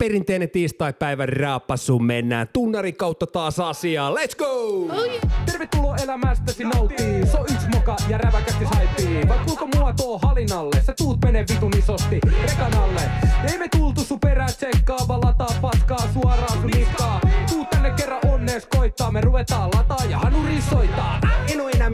perinteinen tiistai-päivän raapassu. Mennään tunnarin kautta taas asiaan. Let's go! Tervetuloa elämästäsi nauttii. So yks moka ja räväkästi haippii. Vai kuinka mua tuo halinalle? Sä tuut menee vitun isosti rekanalle. Ei me tultu sun perään tsekkaa, vaan lataa paskaa suoraan sun niskaa. Tuut tänne kerran onnees koittaa, me ruvetaan lataa ja hanuri soittaa.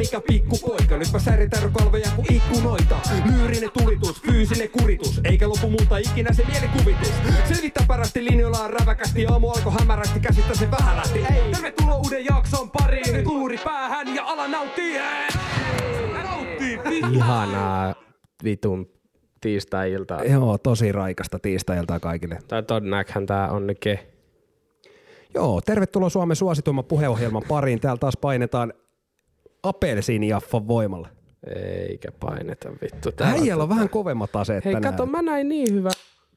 Mikä pikku poika, nyt mä säritän kalveja kuin ikkunoita. Lyyrinen tulitus, fyysinen kuritus, eikä lopu multa ikinä se mielikuvitus. Selvittää parasti linjoillaan räväkästi, aamu alkoi hämärästi, käsittä se vähän lähti. Ei. Tervetuloa uuden jakson pariin. Nyt luuri päähän ja ala nauttii. Nauttii. Ihanaa vitun tiistai-iltaa. Joo, tosi raikasta tiistailtaa kaikille. Tai todennäköhän tää on nyt ke. Joo, tervetuloa Suomen suosituimman puheohjelman pariin. Täällä taas painetaan apelsiinijaffan voimalla. Eikä paineta vittu. Äijällä on vähän kovemmat aseet Hei tänään. kato, mä näin niin hyvä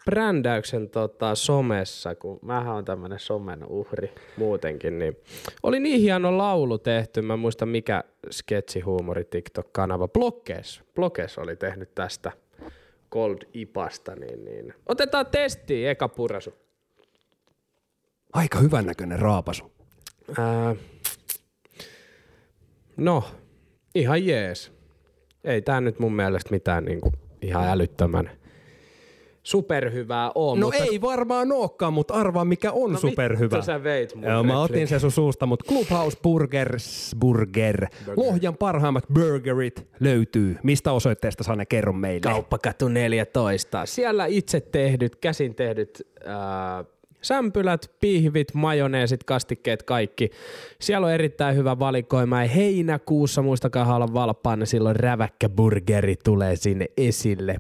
brändäyksen tota, somessa, kun mähän on tämmönen somen uhri muutenkin, niin oli niin hieno laulu tehty, mä muista mikä sketsihuumori TikTok-kanava, Blockes, Blockes oli tehnyt tästä Cold Ipasta, niin, niin. otetaan testiin eka purasu. Aika hyvän näköinen raapasu. Ää, no, ihan jees. Ei tää nyt mun mielestä mitään niinku ihan älyttömän superhyvää oo. No mutta ei varmaan ookaan, mutta arvaa mikä on No superhyvä. vittu sä veit mun Joo, mä otin sen sun suusta, mutta Clubhouse Burgers Burger. Lohjan parhaimmat burgerit löytyy. Mistä osoitteesta saa ne kerro meille? Kauppakatu 14. Siellä itse tehdyt, käsin tehdyt ää, sämpylät, pihvit, majoneesit, kastikkeet, kaikki. Siellä on erittäin hyvä valikoima ja heinäkuussa, muistakaa olla valppaana, silloin räväkkä burgeri tulee sinne esille.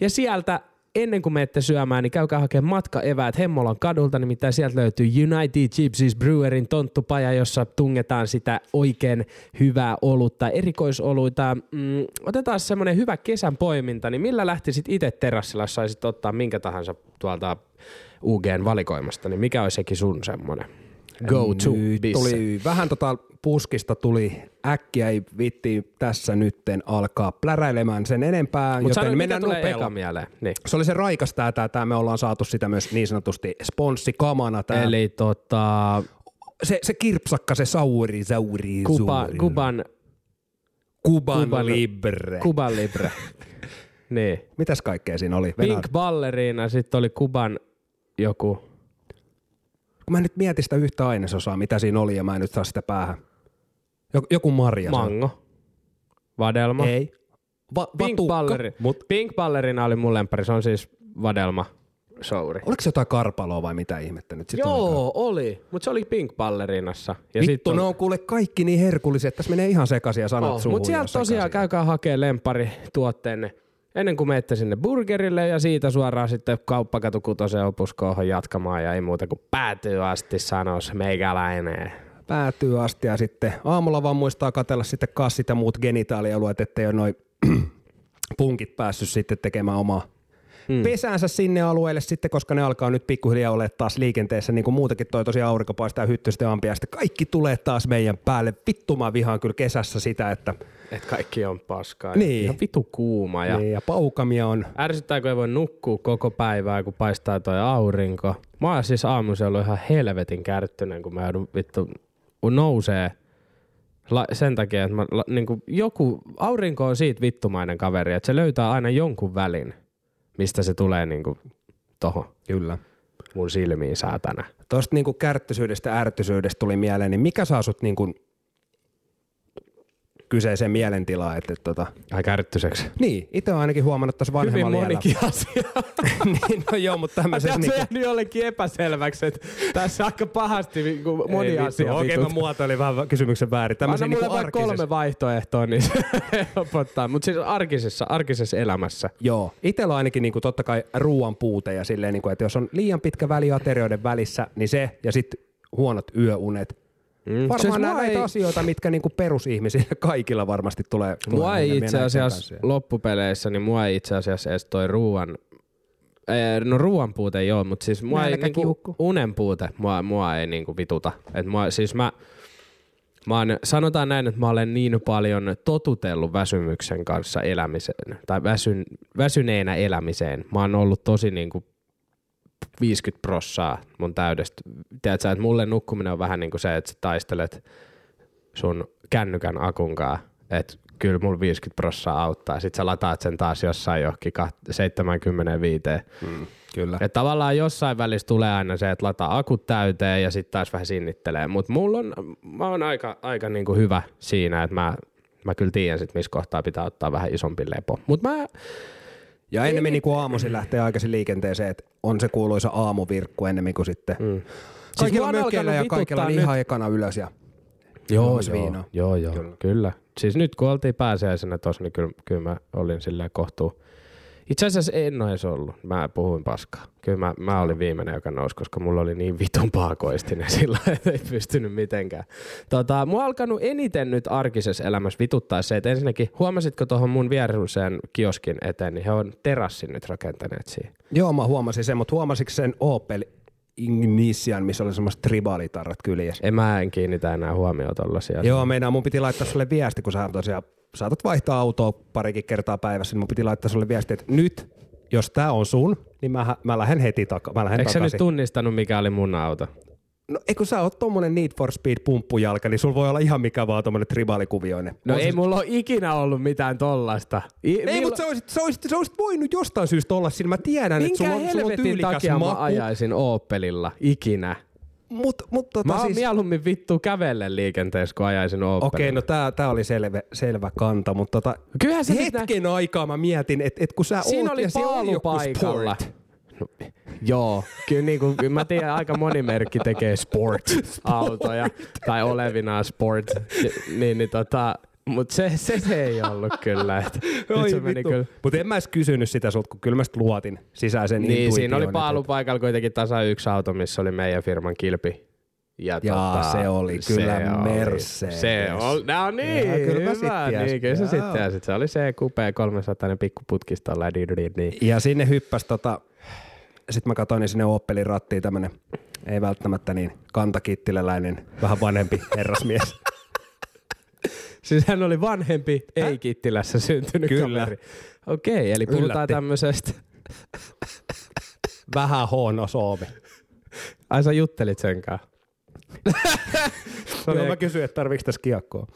Ja sieltä ennen kuin menette syömään, niin käykää hakemaan matkaeväät Hemmolan kadulta, nimittäin sieltä löytyy United Gypsies Brewerin tonttupaja, jossa tungetaan sitä oikein hyvää olutta, erikoisoluita. Mm, otetaan semmoinen hyvä kesän poiminta, niin millä lähtisit itse terassilla, saisit ottaa minkä tahansa tuolta UGn valikoimasta, niin mikä olisi sekin sun semmoinen go to tuli vähän tota puskista tuli äkkiä, ei vitti tässä nytten alkaa pläräilemään sen enempää, sano, joten mikä mennään nopealla. mieleen. Niin. Se oli se raikas tää, tää, tää, me ollaan saatu sitä myös niin sanotusti sponssikamana. Tää. Eli tota, se, se kirpsakka, se sauri, sauri, Kuba, sauri. Kuban, Kuban, Kuban- Libre. Kuban Libre. niin. Mitäs kaikkea siinä oli? Pink Venä- Balleriina, sitten oli Kuban joku. Kun mä nyt mietin sitä yhtä ainesosaa, mitä siinä oli, ja mä en nyt saa sitä päähän. Joku, joku marja. se on. Mango. Vadelma. Ei. Va- Pink, balleri. Mut Pink Ballerina oli mun lempari, se on siis vadelma souri. oliko se jotain karpaloa vai mitä ihmettä nyt sit? Joo, oli. Mutta se oli Pink Ballerinassa. Ja Vittu, sit ne on kuule kaikki niin herkulliset, tässä menee ihan sekaisin ja sanat oh, suuhun. Mutta sieltä tosiaan sekaisin. käykää hakee lempari tuotteenne ennen kuin menette sinne burgerille ja siitä suoraan sitten kauppakatu kutosen opuskoohon jatkamaan ja ei muuta kuin päätyy asti sanos meikäläinen. Päätyy asti ja sitten aamulla vaan muistaa katella sitten kassit ja muut genitaalialueet, ettei ole noin punkit päässyt sitten tekemään omaa hmm. pesäänsä sinne alueelle sitten, koska ne alkaa nyt pikkuhiljaa olla taas liikenteessä, niin kuin muutenkin toi tosiaan aurinko paistaa hyttystä ja sitten kaikki tulee taas meidän päälle. Vittu mä vihaan kyllä kesässä sitä, että Et kaikki on paskaa. Niin. Ihan vitu kuuma ja niin, ja paukamia on Ärsyttää, kun ei voi nukkua koko päivää, kun paistaa toi aurinko. Mä oon siis aamuisin ollut ihan helvetin kärttynen, kun mä joudun vittu kun nousee la, sen takia, että mä, la, niin joku, aurinko on siitä vittumainen kaveri, että se löytää aina jonkun välin, mistä se tulee niin kuin tohon kyllä. mun silmiin saatana. Tuosta niinku kärttysyydestä ja ärtysyydestä tuli mieleen, niin mikä saa sut niinku kyseiseen mielentilaan? Että, tota, Ai kärttyseksi. niin, itse olen ainakin huomannut tässä Hyvin vanhemmalla iällä. monikin asia. niin, no joo, mutta tämmöisessä Tässä niinku... jäänyt jollekin epäselväksi, että tässä aika pahasti niin moni Ei asia. Okei, mä vitut. muotoilin vähän kysymyksen väärin. Anna Tämmöisen mulle niinku kolme vaihtoehtoa, niin se helpottaa. Mutta siis arkisessa, arkisessa elämässä. Joo, itsellä on ainakin niinku totta kai ruoan puute ja silleen, niinku, että jos on liian pitkä väli aterioiden välissä, niin se ja sitten huonot yöunet. Mm. Varmaan Siis nämä näitä ei, asioita, mitkä niinku perusihmisille kaikilla varmasti tulee. mua ei itse asiassa loppupeleissä, niin mua ei itse asiassa edes toi ruoan, Eh, no ruoan puute joo, mutta siis mua ei niinku, unen puute mua, mua ei niinku vituta. Et mua, siis mä, mä oon, sanotaan näin, että mä olen niin paljon totutellut väsymyksen kanssa elämiseen, tai väsyn, väsyneenä elämiseen. Mä oon ollut tosi niinku 50 prossaa mun täydestä. Tiedätkö, että mulle nukkuminen on vähän niin kuin se, että sä taistelet sun kännykän akunkaa, että kyllä mulla 50 prossaa auttaa. Sitten sä lataat sen taas jossain johonkin 75. Mm, kyllä. Et tavallaan jossain välissä tulee aina se, että lataa akut täyteen ja sitten taas vähän sinnittelee. Mutta mulla on, mä oon aika, aika niinku hyvä siinä, että mä, mä kyllä tiedän sit, missä kohtaa pitää ottaa vähän isompi lepo. Mutta mä, Ja ennemmin niin kuin aamuisin lähtee aikaisin liikenteeseen, että on se kuuluisa aamuvirkku ennemmin kuin sitten. Mm. Kaikilla mua on mökeillä ja kaikilla niin ihan ekana ylös ja Joo, joo, viinaa. joo, joo, Kyllä. kyllä. kyllä. Siis nyt kun oltiin pääsiäisenä tossa, niin kyllä, kyllä mä olin silleen kohtuu. Itse asiassa en ole ollut. Mä puhuin paskaa. Kyllä mä, mä olin viimeinen, joka nousi, koska mulla oli niin vitun paakoistinen sillä, että ei pystynyt mitenkään. Tota, mua alkanut eniten nyt arkisessa elämässä vituttaa se, että ensinnäkin huomasitko tuohon mun vieruiseen kioskin eteen, niin he on terassin nyt rakentaneet siihen. Joo, mä huomasin sen, mutta huomasitko sen Opel Ignitian, missä oli semmoiset tribalitarrat kyljessä? En mä en kiinnitä enää huomioon tollasia. Joo, meinaa mun piti laittaa sulle viesti, kun sä tosiaan saatat vaihtaa autoa parikin kertaa päivässä, niin mun piti laittaa sulle viesti, että nyt, jos tää on sun, niin mä, mä lähden heti taka- mä lähden Eikö sä nyt takaisin. tunnistanut, mikä oli mun auto? No ei kun sä oot tommonen Need for Speed pumppujalka, niin sulla voi olla ihan mikä vaan tommonen tribalikuvioinen. No On ei se- mulla ole ikinä ollut mitään tollasta. I, Ei, mutta sä olisit, sä, olisit, sä olisit voinut jostain syystä olla siinä. Mä tiedän, että sulla on, sulla on tyylikäs takia maku. mä ajaisin Opelilla ikinä? Mut, mut tota Mä oon siis... mieluummin vittu kävelle liikenteessä, kun ajaisin Opelilla. Okei, no tää, tää oli selvä, selvä kanta, mutta tota, Kyllähän se hetken aikaa mä mietin, että et kun sä Siinä oot oli ja siellä oli joku sport. No, joo, kyllä, niin kuin, mä tiedän, aika moni merkki tekee sport-autoja tai olevinaan sport, niin, niin tota, mutta se, se, se, ei ollut kyllä. Että, nyt se meni kyllä. Mutta en mä edes kysynyt sitä sulta, kun kyllä mä luotin sisäisen Niin, siinä oli paalupaikalla kuitenkin tasa yksi auto, missä oli meidän firman kilpi. Ja Jaa, se oli kyllä Mercedes. Se oli, no niin, Jaa, kyllä sit hyvä. Niin, kyllä se sitten tiesit. Se oli se kupea 300 pikkuputkistolla. Niin, niin. Ja sinne hyppäs tota, sit mä katsoin niin sinne Opelin rattiin tämmönen, ei välttämättä niin kantakittiläläinen, vähän vanhempi herrasmies. Siis hän oli vanhempi, ei Kittilässä syntynyt Kyllä. kaveri. Okei, eli puhutaan Yllätti. tämmöisestä. vähän huono Suomi. Ai sä juttelit sen kanssa. se, Joo, mä kysyin, että tarviiko tässä kiekkoa.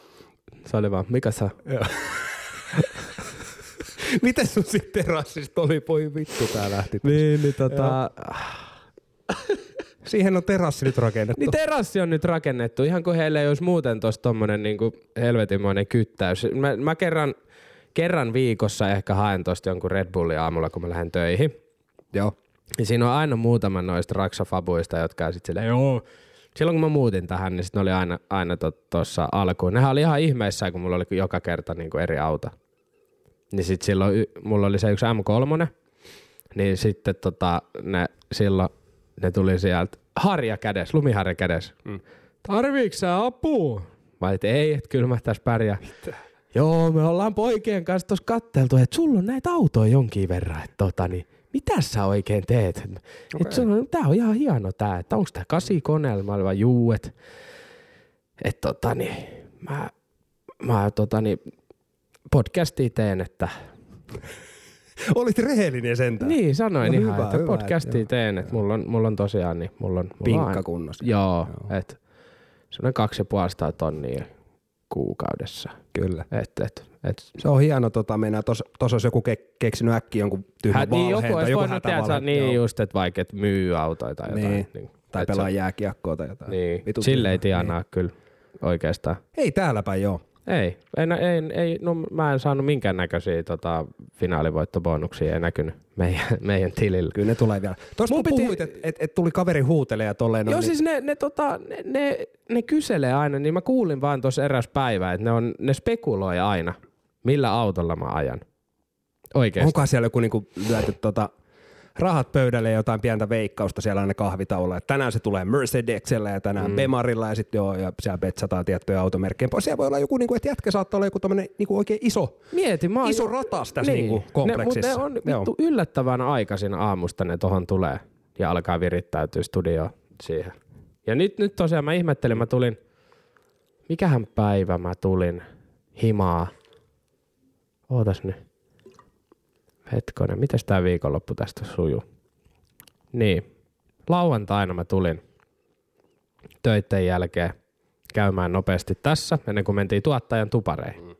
se oli vaan, mikä sä? Miten sun sitten terassista oli, voi vittu tää lähti. Niin, niin tota... Siihen on terassi nyt rakennettu. Niin terassi on nyt rakennettu, ihan kuin heillä ei olisi muuten tuossa tommonen niinku helvetimoinen kyttäys. Mä, mä kerran, kerran viikossa ehkä haen tosta jonkun Red Bullin aamulla, kun mä lähden töihin. Joo. Ja siinä on aina muutama noista raksafabuista, jotka on sit silleen, joo. Silloin kun mä muutin tähän, niin sit ne oli aina, aina tuossa alkuun. Nehän oli ihan ihmeissään, kun mulla oli joka kerta niinku eri auto. Niin sit silloin y- mulla oli se yksi M3, niin sitten tota, ne, silloin ne tuli sieltä harja kädessä, lumiharja kädessä. Mm. Tarviiks sä apua? Mä et ei, että kyllä mä tässä pärjää. Joo, me ollaan poikien kanssa tuossa katteltu, että sulla on näitä autoja jonkin verran, että tota, niin, mitä sä oikein teet? Okay. Et on, tää on ihan hieno tää, että onks tää kasikoneella? Mä olin vaan juu, et, et tota niin, mä, mä tota niin, podcastia teen, että Olit rehellinen sentään. niin sanoin No ihan, hyvä, että hyvä, podcastia teen, että mulla on, mulla on tosiaan niin, mulla on, mulla Pinkka on kunnossa. Joo, joo. että se on kaksi ja puolesta tonnia kuukaudessa. Kyllä. Et, et, et, Se on hieno, tota, meinaa, tos, tos olisi joku ke- keksinyt äkkiä jonkun tyhmän Hä, niin joku olisi tai joku voinut tehdä, hätävalhe. niin Joo. just, että vaikka et myy autoja tai jotain. Niin. Niin, Tai et se- pelaa jääkiekkoa tai jotain. Niin, sille ei tienaa kyllä oikeastaan. Ei täällä päin joo. Ei, ei, ei, ei no mä en saanut minkäännäköisiä tota, finaalivoittobonuksia, ei näkynyt meidän, meidän tilillä. Kyllä ne tulee vielä. Tuosta Mun kun piti- puhuit, että et, et tuli kaveri huutelee ja tolleen. Joo, on, siis ne, ne, tota, ne, ne, ne kyselee aina, niin mä kuulin vaan tuossa eräs päivä, että ne, on, ne spekuloi aina, millä autolla mä ajan. niin, Oikeesti. onkohan siellä joku niinku lyöty tota, rahat pöydälle ja jotain pientä veikkausta siellä aina kahvitaululla. Tänään se tulee Mercedesellä ja tänään mm. Bemarilla ja sitten joo, ja siellä betsataan tiettyjä automerkkejä pois. Siellä voi olla joku, niinku, että jätkä saattaa olla joku tämmönen niinku oikein iso, Mieti, mä iso jo- ratas tässä niin. niinku kompleksissa. Ne, mutta ne on vittu yllättävän aikaisin aamusta ne tohon tulee ja alkaa virittäytyä studioon siihen. Ja nyt, nyt tosiaan mä ihmettelin, mä tulin, mikähän päivä mä tulin himaa. Ootas nyt. Hetkonen, mitäs tää viikonloppu tästä sujuu? Niin. lauantaina mä tulin töitten jälkeen käymään nopeasti tässä, ennen kuin mentiin tuottajan tupareihin. Mm.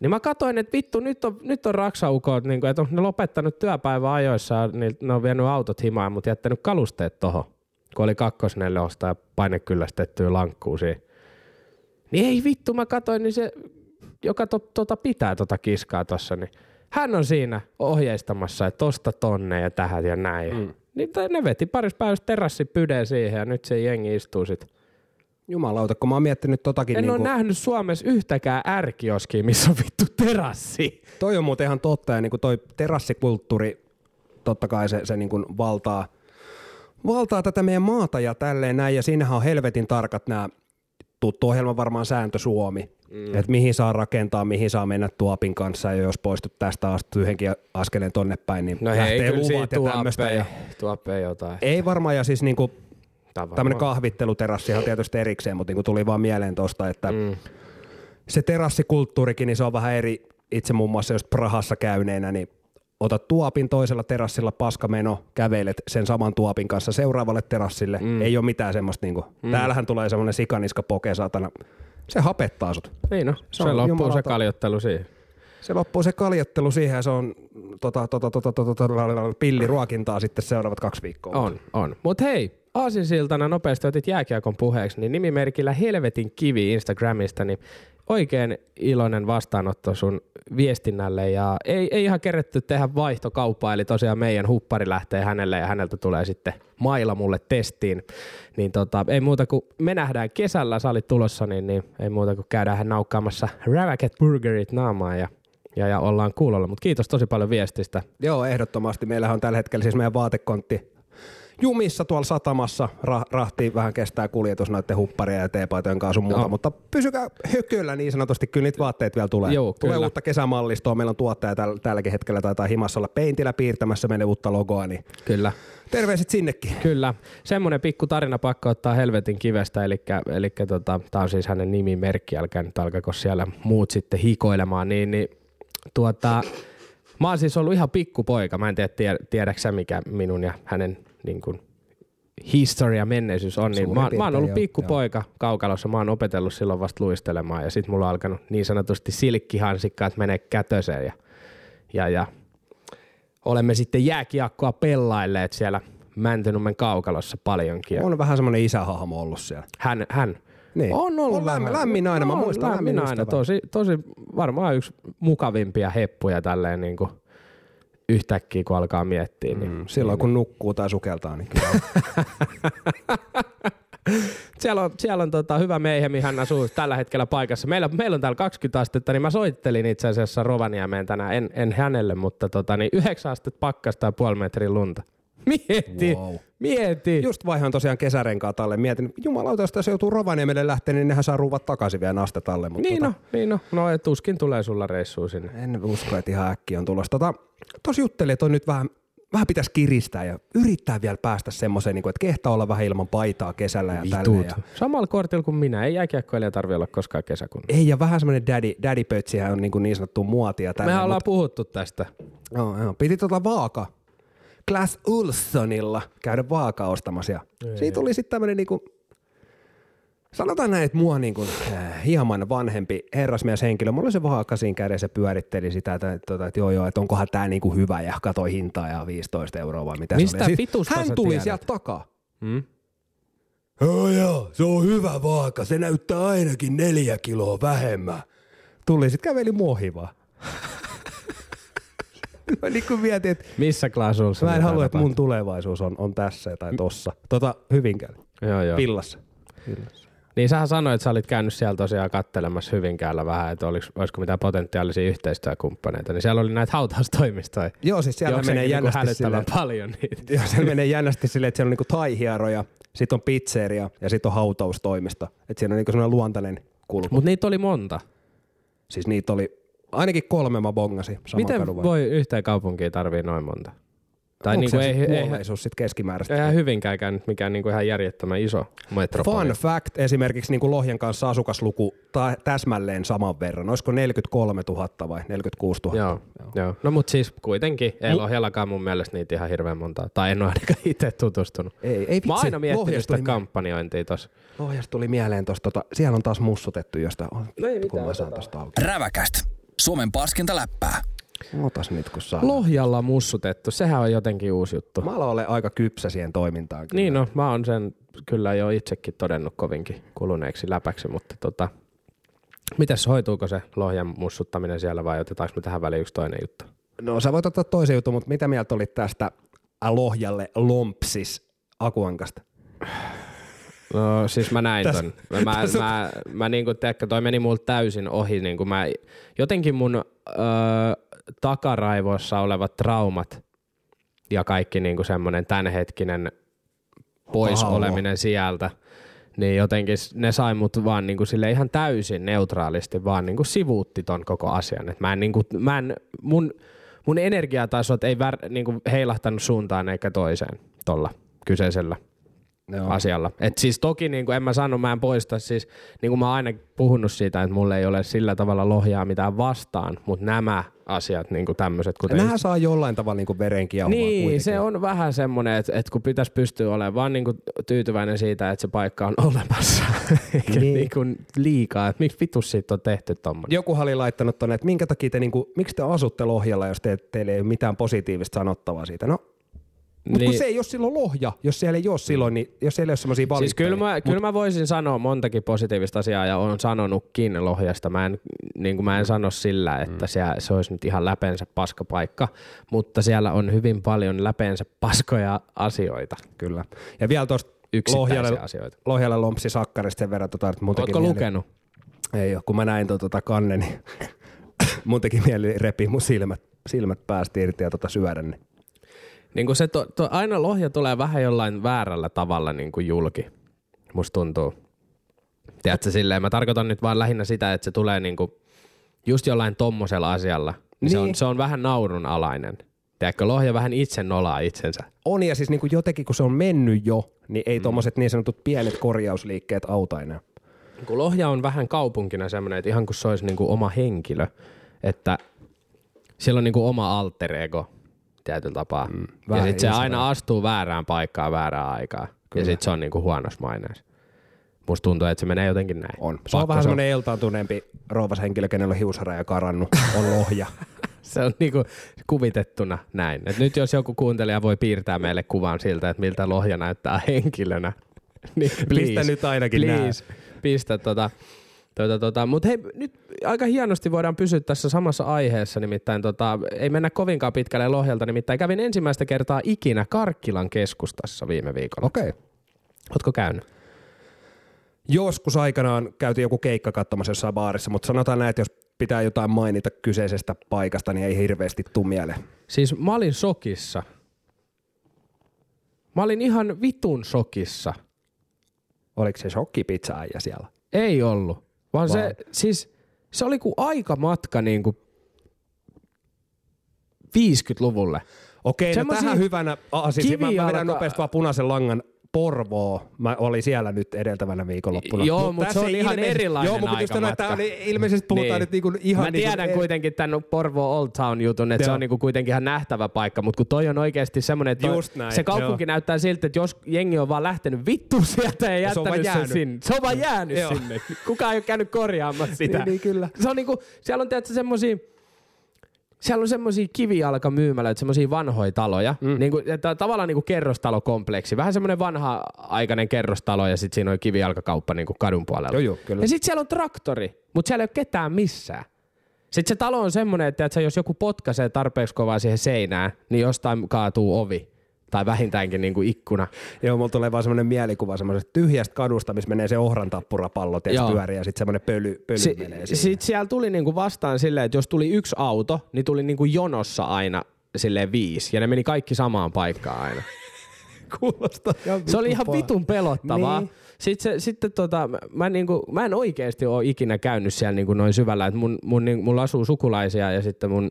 Niin mä katsoin, että vittu, nyt on, nyt on raksaukot, niin kuin, että on ne lopettanut työpäivän ajoissa, niin ne on vienyt autot himaan, mutta jättänyt kalusteet tohon, kun oli kakkosnelosta ja painekyllästettyä lankkuu siinä. Niin ei vittu, mä katsoin, niin se, joka to, tota pitää tota kiskaa tossa, niin hän on siinä ohjeistamassa, että tosta tonne ja tähän ja näin. Mm. Niin ne veti parissa päivässä terassi pydeen siihen ja nyt se jengi istuu sitten Jumalauta, kun mä oon miettinyt totakin. En niin ole kuin... nähnyt Suomessa yhtäkään ärkioskia, missä on vittu terassi. Toi on muuten ihan totta, ja niin kuin toi terassikulttuuri, totta kai se, se niin kuin valtaa, valtaa tätä meidän maata ja tälleen näin, ja siinähän on helvetin tarkat nämä, tuttu ohjelma varmaan Sääntö Suomi, mm. että mihin saa rakentaa, mihin saa mennä tuopin kanssa, ja jos poistut tästä yhdenkin askeleen tonne päin, niin no lähtee hei, luvat ja tämmöistä. Ja... Tuoppe jotain. Ei varmaan, ja siis niin kuin Tämmöinen kahvitteluterassi on tietysti erikseen, mutta niin tuli vaan mieleen tuosta, että mm. se terassikulttuurikin, niin se on vähän eri, itse muun muassa just Prahassa käyneenä, niin otat tuopin toisella terassilla paskameno, kävelet sen saman tuopin kanssa seuraavalle terassille. Mm. Ei ole mitään semmoista, niin kuin, mm. täällähän tulee semmoinen sikaniska poke, saatana. Se hapettaa sut. Niin no, se, se loppuu jumalata. se kaljottelu siihen. Se loppuu se kaljottelu siihen ja se on tota, tota, tota, tota, tota, pilliruokintaa sitten seuraavat kaksi viikkoa. On, on. Mutta hei, aasinsiltana nopeasti otit jääkiekon puheeksi, niin nimimerkillä Helvetin kivi Instagramista, niin oikein iloinen vastaanotto sun viestinnälle ja ei, ei ihan keretty tehdä vaihtokauppaa, eli tosiaan meidän huppari lähtee hänelle ja häneltä tulee sitten maila mulle testiin. Niin tota, ei muuta kuin me nähdään kesällä, sä olit tulossa, niin, niin ei muuta kuin käydään naukkaamassa Ravaket Burgerit naamaan ja ja, ja ollaan kuulolla, mutta kiitos tosi paljon viestistä. Joo, ehdottomasti. Meillähän on tällä hetkellä siis meidän vaatekontti jumissa tuolla satamassa. Ra- rahti vähän kestää kuljetus noiden hupparia ja teepaitojen kanssa sun muuta, no. mutta pysykää hykyllä niin sanotusti. Kyllä niitä vaatteet vielä tulee. Joo, tulee kyllä. uutta kesämallistoa. Meillä on tuottaja täl- tälläkin hetkellä taitaa himassa olla peintillä piirtämässä meille uutta logoa. Niin kyllä. Terveiset sinnekin. Kyllä. Semmoinen pikku tarina pakko ottaa helvetin kivestä, eli, eli tota, tämä on siis hänen nimimerkki, älkää nyt alkako siellä muut sitten hikoilemaan, niin, niin tuota, Mä oon siis ollut ihan pikkupoika. Mä en tiedä, tiedäksä mikä minun ja hänen niin kuin, historia menneisyys on. Niin mä, mä oon ollut pikkupoika joo. kaukalossa. Mä oon opetellut silloin vasta luistelemaan ja sit mulla on alkanut niin sanotusti silkkihansikkaat menee kätöseen. Ja, ja, ja olemme sitten jääkiekkoa pellailleet siellä Mäntynummen kaukalossa paljonkin. On vähän semmoinen isähahmo ollut siellä. Hän, hän niin. On ollut on lämmin, lämmin aina, mä muistan lämmin, lämmin aina. Tosi, tosi varmaan yksi mukavimpia heppuja tälleen niin kuin yhtäkkiä, kun alkaa miettiä. Niin, mm, silloin niin, kun nukkuu tai sukeltaa, niin kyllä. siellä on, siellä on tota, hyvä meihemi, hän asuu tällä hetkellä paikassa. Meillä, meillä on täällä 20 astetta, niin mä soittelin itse asiassa Rovaniemeen tänään, en, en hänelle, mutta tota, niin 9 astetta pakkasta ja puoli metrin lunta. Mieti, wow. Mieti. Just vaihan tosiaan kesärenkaat alle. Mietin, jumalauta, jos tässä joutuu Rovaniemelle lähteä, niin nehän saa ruuvat takaisin vielä astet alle. Mutta niin, tota... no, niin no, no et tuskin tulee sulla reissuun sinne. En usko, että ihan äkki on tulossa. Tota, tos juttelin, että on nyt vähän, vähän pitäisi kiristää ja yrittää vielä päästä semmoiseen, niin kuin, että kehtaa olla vähän ilman paitaa kesällä ja tällä. Ja... Samalla kortilla kuin minä. Ei jääkiekkoilija tarvitse olla koskaan kesäkunnan. Ei, ja vähän semmoinen daddy, daddy on niin, kuin niin sanottu muotia. Tänne, Me ollaan mutta... puhuttu tästä. Joo, joo. Piti tota vaaka Glass Ulssonilla käydä vaaka ostamassa. Ja siitä tuli sitten tämmöinen niinku, sanotaan näin, että mua niinku, äh, hieman vanhempi herrasmieshenkilö, mulla oli se vaaka siinä kädessä pyöritteli sitä, että, että, että joo joo, että onkohan tämä niinku hyvä ja katoi hintaa ja 15 euroa vai mitä Mistä se oli. Siis, hän tuli tiedät? sieltä takaa. Hmm? Joo joo, se on hyvä vaaka, se näyttää ainakin neljä kiloa vähemmän. Tuli sitten käveli muohivaa. mä niin kuin mietin, että Missä Glass Mä en halua, että mun tulevaisuus on, on tässä tai tossa. Tota, Hyvinkäällä. Joo, joo. Villassa. Villassa. Niin sähän sanoit, että sä olit käynyt siellä tosiaan kattelemassa Hyvinkäällä vähän, että olis, olisiko mitään potentiaalisia yhteistyökumppaneita. Niin siellä oli näitä hautaustoimistoja. Joo, siis siellä menee niinku jännästi silleen. paljon niitä. Joo, siellä menee jännästi silleen, että siellä on niinku taihieroja, sitten on pizzeria ja sitten on hautaustoimisto. Että siinä on niinku sellainen luontainen kulku. Mutta niitä oli monta. Siis niitä oli ainakin kolme mä bongasin Miten voi yhteen kaupunkiin tarvii noin monta? Tai Onko niinku se ei, ei, ei, kuolleisuus sit keskimääräistä? eihän hyvinkäänkään nyt mikään niinku ihan järjettömän iso metropoli. Fun fact, esimerkiksi niin kuin Lohjan kanssa asukasluku ta- täsmälleen saman verran. Olisiko 43 000 vai 46 000? Joo, joo. No mut siis kuitenkin, ei Lohjallakaan mun mielestä niitä ihan hirveän montaa. Tai en ole ainakaan itse tutustunut. Ei, ei vitsi. Mä aina miettinyt sitä tuli, kampanjointia tossa. Lohjasta tuli mieleen tosta, tota, siellä on taas mussutettu josta. No ei kun mitään, mä saan tosta auki. Räväkäst. Suomen paskinta läppää. Otas nyt kun saa. Lohjalla mussutettu, sehän on jotenkin uusi juttu. Mä aloin olla aika kypsä siihen toimintaan. Kyllä. Niin no, mä oon sen kyllä jo itsekin todennut kovinkin kuluneeksi läpäksi, mutta tota, mitäs hoituuko se lohjan mussuttaminen siellä vai otetaanko me tähän väliin yksi toinen juttu? No sä voit ottaa toisen jutun, mutta mitä mieltä olit tästä Lohjalle Lompsis Akuankasta? No siis mä näin ton. Mä, mä, on- mä, mä niinku, tiedätkö, toi meni multa täysin ohi. Niinku mä, jotenkin mun öö, takaraivoissa olevat traumat ja kaikki niinku semmoinen tämänhetkinen pois Paha oleminen sieltä, niin jotenkin ne sai mut vaan niinku sille ihan täysin neutraalisti vaan niinku sivuutti ton koko asian. Et mä en, niinku, mä en, mun, mun energiatasot ei vär, niinku heilahtanut suuntaan eikä toiseen tolla kyseisellä Joo. asialla. Et siis toki niin kuin en mä sano, mä en poista, siis niin kuin mä oon aina puhunut siitä, että mulle ei ole sillä tavalla lohjaa mitään vastaan, mutta nämä asiat, niin kuin tämmöiset, kuten... Nämähän saa jollain tavalla niin veren kiehuvaa niin, kuitenkin. se on vähän semmoinen, että, että kun pitäisi pystyä olemaan vaan niin kuin tyytyväinen siitä, että se paikka on olemassa, eikä Niin. niin. Niin kuin liikaa, että miksi vitus siitä on tehty tommonen. Joku oli laittanut tonne, että minkä takia te, niinku, miksi te asutte Lohjalla, jos te, teille ei ole mitään positiivista sanottavaa siitä. No, mutta niin. kun se ei ole silloin Lohja, jos siellä ei ole silloin, niin jos siellä ei ole semmoisia Siis valittajia. kyllä mä, kyllä mä voisin sanoa montakin positiivista asiaa ja on sanonutkin Lohjasta. Mä en, niin kuin mä en sano sillä, että se, se olisi nyt ihan läpeensä paskapaikka, mutta siellä on hyvin paljon läpeensä paskoja asioita, Kyllä. Ja vielä tuosta Lohjalle, asioita. Lohjalle Lompsi Sakkarista sen verran, tota, että Ootko mieli- lukenut? Ei ole, kun mä näin tuon tota kannen, niin mun teki mieli repi mun silmät, silmät päästä irti ja tota syödä ne. Niin kuin se to, to, aina Lohja tulee vähän jollain väärällä tavalla niin kuin julki, musta tuntuu. Tiedätkö silleen, mä tarkoitan nyt vaan lähinnä sitä, että se tulee niin kuin just jollain tommosella asialla. Niin. Se, on, Niin. se on vähän naurunalainen. Tiedätkö, Lohja vähän itse nolaa itsensä. On ja siis niin kuin jotenkin, kun se on mennyt jo, niin Mm. ei tommoset niin sanotut pienet korjausliikkeet auta enää. Kun Lohja on vähän kaupunkina semmoinen, että ihan kuin se olisi niinku oma henkilö, että siellä on niinku oma alter ego tietyllä tapaa. Mm, ja sitten se aina astuu väärään paikkaan väärään aikaan. Kyllä. Ja sitten se on niinku huonossa maineessa. Musta tuntuu, että se menee jotenkin näin. On. Se on vähän se semmoinen eltaantuneempi rouvashenkilö, kenellä on hiusraja karannut, on lohja. Se on niinku kuvitettuna näin. Et nyt jos joku kuuntelija voi piirtää meille kuvan siltä, että miltä Lohja näyttää henkilönä, niin please, nyt ainakin please, pistä tota, tota, tota. Mutta hei, nyt aika hienosti voidaan pysyä tässä samassa aiheessa, nimittäin tota, ei mennä kovinkaan pitkälle Lohjalta, nimittäin kävin ensimmäistä kertaa ikinä Karkkilan keskustassa viime viikolla. Okei. Okay. Ootko käynyt? Joskus aikanaan käytiin joku keikka katsomassa jossain baarissa, mutta sanotaan näin, että jos pitää jotain mainita kyseisestä paikasta, niin ei hirveästi tuu mieleen. Siis mä olin sokissa. Mä olin ihan vitun sokissa. Oliko se shokkipizza äijä siellä? Ei ollut. Vaan, Vaan- se, siis, se oli kuin aikamatka niin kuin 50-luvulle. Okei, no Semmosia tähän hyvänä asia. Mä, mä vedän nopeasti vaan punaisen langan Porvoo. Mä olin siellä nyt edeltävänä viikonloppuna. Joo, mut tässä se on ihan ilmeisesti- erilainen Joo, mutta just sanoin, että ilmeisesti puhutaan nyt niinku ihan Mä niinku- tiedän kuitenkin tämän Porvoo Old Town jutun, että se on niinku kuitenkin ihan nähtävä paikka, mutta kun toi on oikeasti semmoinen, että toi- Just näin, se kaupunki joo. näyttää siltä, että jos jengi on vaan lähtenyt vittu sieltä ja se jättänyt sen jäänyt. sinne. Se on vaan jäänyt Joo. sinne. Kukaan ei ole käynyt korjaamassa sitä. Niin, niin, kyllä. Se on niinku, siellä on tietysti semmosia, siellä on semmosia kivijalkamyymälöitä, semmosia vanhoja taloja. Mm. Niinku, että tavallaan niinku kerrostalokompleksi. Vähän semmoinen vanha-aikainen kerrostalo ja sitten siinä on kivijalkakauppa niinku kadun puolella. Joo, joo, kyllä. Ja sitten siellä on traktori, mutta siellä ei ole ketään missään. Sitten se talo on semmoinen, että, että jos joku potkaisee tarpeeksi kovaa siihen seinään, niin jostain kaatuu ovi. Tai vähintäänkin niinku ikkuna. Joo, mulla tulee vaan semmoinen mielikuva semmoisesta tyhjästä kadusta, missä menee se ohrantappurapallo, ja Joo. pyörii, ja sitten semmoinen pöly, pöly Si- menee sinne. Sitten siellä tuli niinku vastaan silleen, että jos tuli yksi auto, niin tuli niinku jonossa aina silleen viisi. Ja ne meni kaikki samaan paikkaan aina. Kuulostaa Se oli ihan vitun pelottavaa. Niin. Sitten, se, sitten tota, mä, niinku, mä en oikeasti ole ikinä käynyt siellä niinku noin syvällä. Et mun, mun, niin, mulla asuu sukulaisia ja sitten mun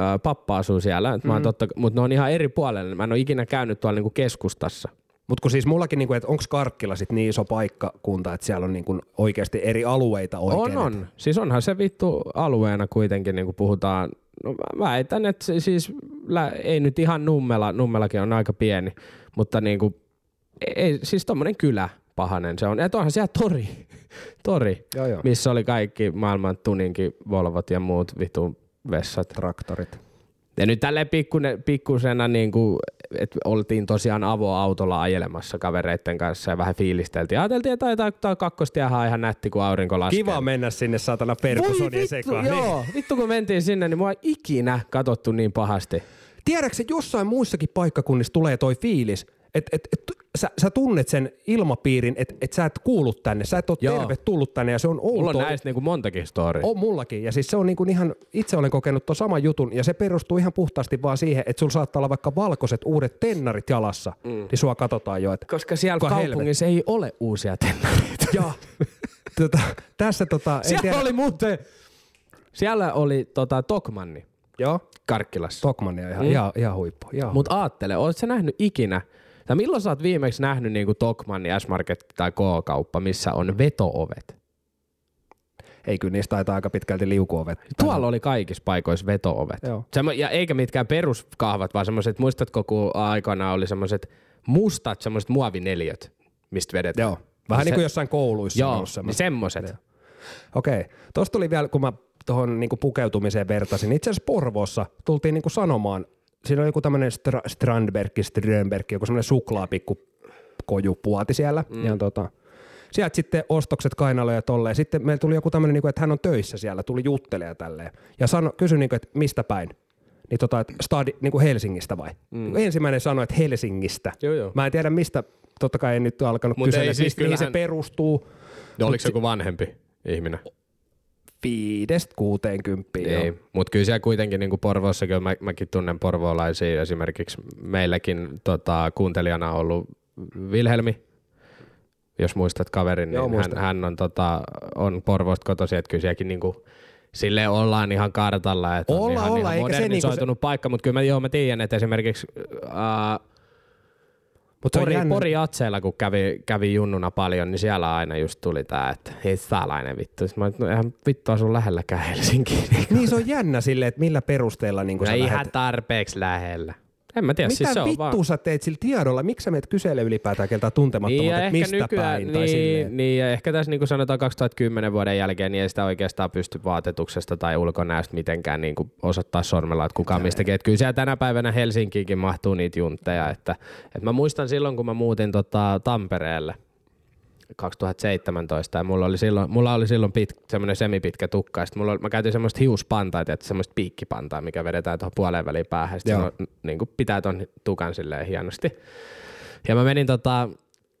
Ö, pappa asuu siellä, mm. totta, mutta ne on ihan eri puolella. Mä en ole ikinä käynyt tuolla niinku keskustassa. Mutta kun siis mullakin, niinku, että onko Karkkila sit niin iso paikkakunta, että siellä on niinku oikeasti eri alueita oikein? On, on. Siis onhan se vittu alueena kuitenkin, niin kuin puhutaan. No mä väitän, että se siis lä, ei nyt ihan Nummela, Nummelakin on aika pieni, mutta niin kuin, ei, siis tommonen kylä pahanen se on. Ja onhan siellä tori, tori Joo, joo. missä oli kaikki maailman tuninkin Volvot ja muut vittu vessat. Traktorit. Ja nyt tälleen pikkune, pikkusena, niin kuin, että oltiin tosiaan avoautolla ajelemassa kavereitten kanssa ja vähän fiilisteltiin. Ajateltiin, että taitaa, tää kakkostiehän on ihan nätti, kun aurinko laskee. Kiva mennä sinne saatana perkusonien sekaan. Niin. Joo, vittu kun mentiin sinne, niin mua ei ikinä katsottu niin pahasti. Tiedätkö, jossain muissakin paikkakunnissa tulee toi fiilis, että et, et, sä, sä tunnet sen ilmapiirin, että et sä et kuulu tänne, sä et ole Joo. tervetullut tänne ja se on outoa. Mulla on näistä niinku montakin storya. On mullakin. Ja siis se on niinku ihan, itse olen kokenut tuon saman jutun, ja se perustuu ihan puhtaasti vaan siihen, että sulla saattaa olla vaikka valkoiset uudet tennarit jalassa, mm. niin sua katsotaan jo, että Koska siellä kaupungissa ei ole uusia tennareita. ja, tota, tässä tota, Siellä tiedä, oli muuten, siellä oli tota, Tokmanni joo, Karkkilassa. Tokmannia ihan, Mm. ihan, ihan huippu. Mutta aattele, oletko sä nähnyt ikinä, tai milloin sä oot viimeksi nähnyt niinku Tokmanni, S-Market tai K-kauppa, missä on veto-ovet? Ei kyllä niistä taitaa aika pitkälti liukuovet. Tuolla oli kaikissa paikoissa veto-ovet. Joo. Semmo, ja eikä mitkään peruskahvat, vaan semmoiset, muistatko kun aikoinaan oli semmoiset mustat semmoiset muovineliöt, mistä vedetään? Joo. Vähän Se- niin kuin jossain kouluissa. on Joo, ollut niin semmoiset. Okei. Tuosta tuli vielä, kun mä tuohon niinku pukeutumiseen vertasin. Itse asiassa Porvoossa tultiin niinku sanomaan, siinä on joku tämmöinen Stra- Strandberg, Strömberg, joku semmoinen suklaapikku kojupuoti siellä. Mm. Ja tota, sieltä sitten ostokset kainaloja ja tolleen. Sitten meillä tuli joku tämmöinen, niinku, että hän on töissä siellä, tuli juttelemaan tälleen. Ja sano, kysyi, niinku, että mistä päin? Niin tota, että stadi, niinku Helsingistä vai? Mm. Ensimmäinen sanoi, että Helsingistä. Joo, joo. Mä en tiedä mistä, totta kai en nyt alkanut Mut kysellä, siis mihin se kyllähän- perustuu. Ja oliko se joku vanhempi ihminen? Viidestä kuuteenkymppiin. Joo. mutta kyllä siellä kuitenkin niin kuin Porvoossakin, mä, mäkin tunnen porvoolaisia esimerkiksi meilläkin tota, kuuntelijana on ollut Vilhelmi, jos muistat kaverin, Joo, niin hän, muistan. hän on, tota, on Porvoosta kotoisin, että kyllä sielläkin niin kuin, silleen ollaan ihan kartalla, että on Olla, ihan, olla, ihan eikä se modernisoitunut paikka, mutta kyllä mä, joo, mä tiedän, että esimerkiksi äh, Mutta Pori, jännä. Pori Atseella, kun kävi, kävi junnuna paljon, niin siellä aina just tuli tää, että hei saalainen vittu. Sitten mä olin, no eihän vittu asu lähelläkään Helsinkiin. Niin se on jännä silleen, että millä perusteella niin No sä ihan lähet... tarpeeksi lähellä. En mä tiedä, Mitä siis se on vaan... sä teet sillä tiedolla? Miksi sä meet kysele ylipäätään keltä tuntemattomat, Niin, mistä nykyään, päin? Tai niin, silleen. niin, ja ehkä tässä niin kuin sanotaan 2010 vuoden jälkeen, niin ei sitä oikeastaan pysty vaatetuksesta tai ulkonäöstä mitenkään niin kuin osoittaa sormella, että kuka mistäkin. Että kyllä siellä tänä päivänä Helsinkiinkin mahtuu niitä juntteja. Että, että mä muistan silloin, kun mä muutin tota Tampereelle 2017 ja mulla oli silloin, mulla oli silloin pit, semmoinen semipitkä tukka ja mulla oli, mä käytin semmoista hiuspantaa, että semmoista piikkipantaa, mikä vedetään tuohon puoleen väliin päähän. Se on, niin kuin pitää ton tukan silleen hienosti. Ja mä menin tota,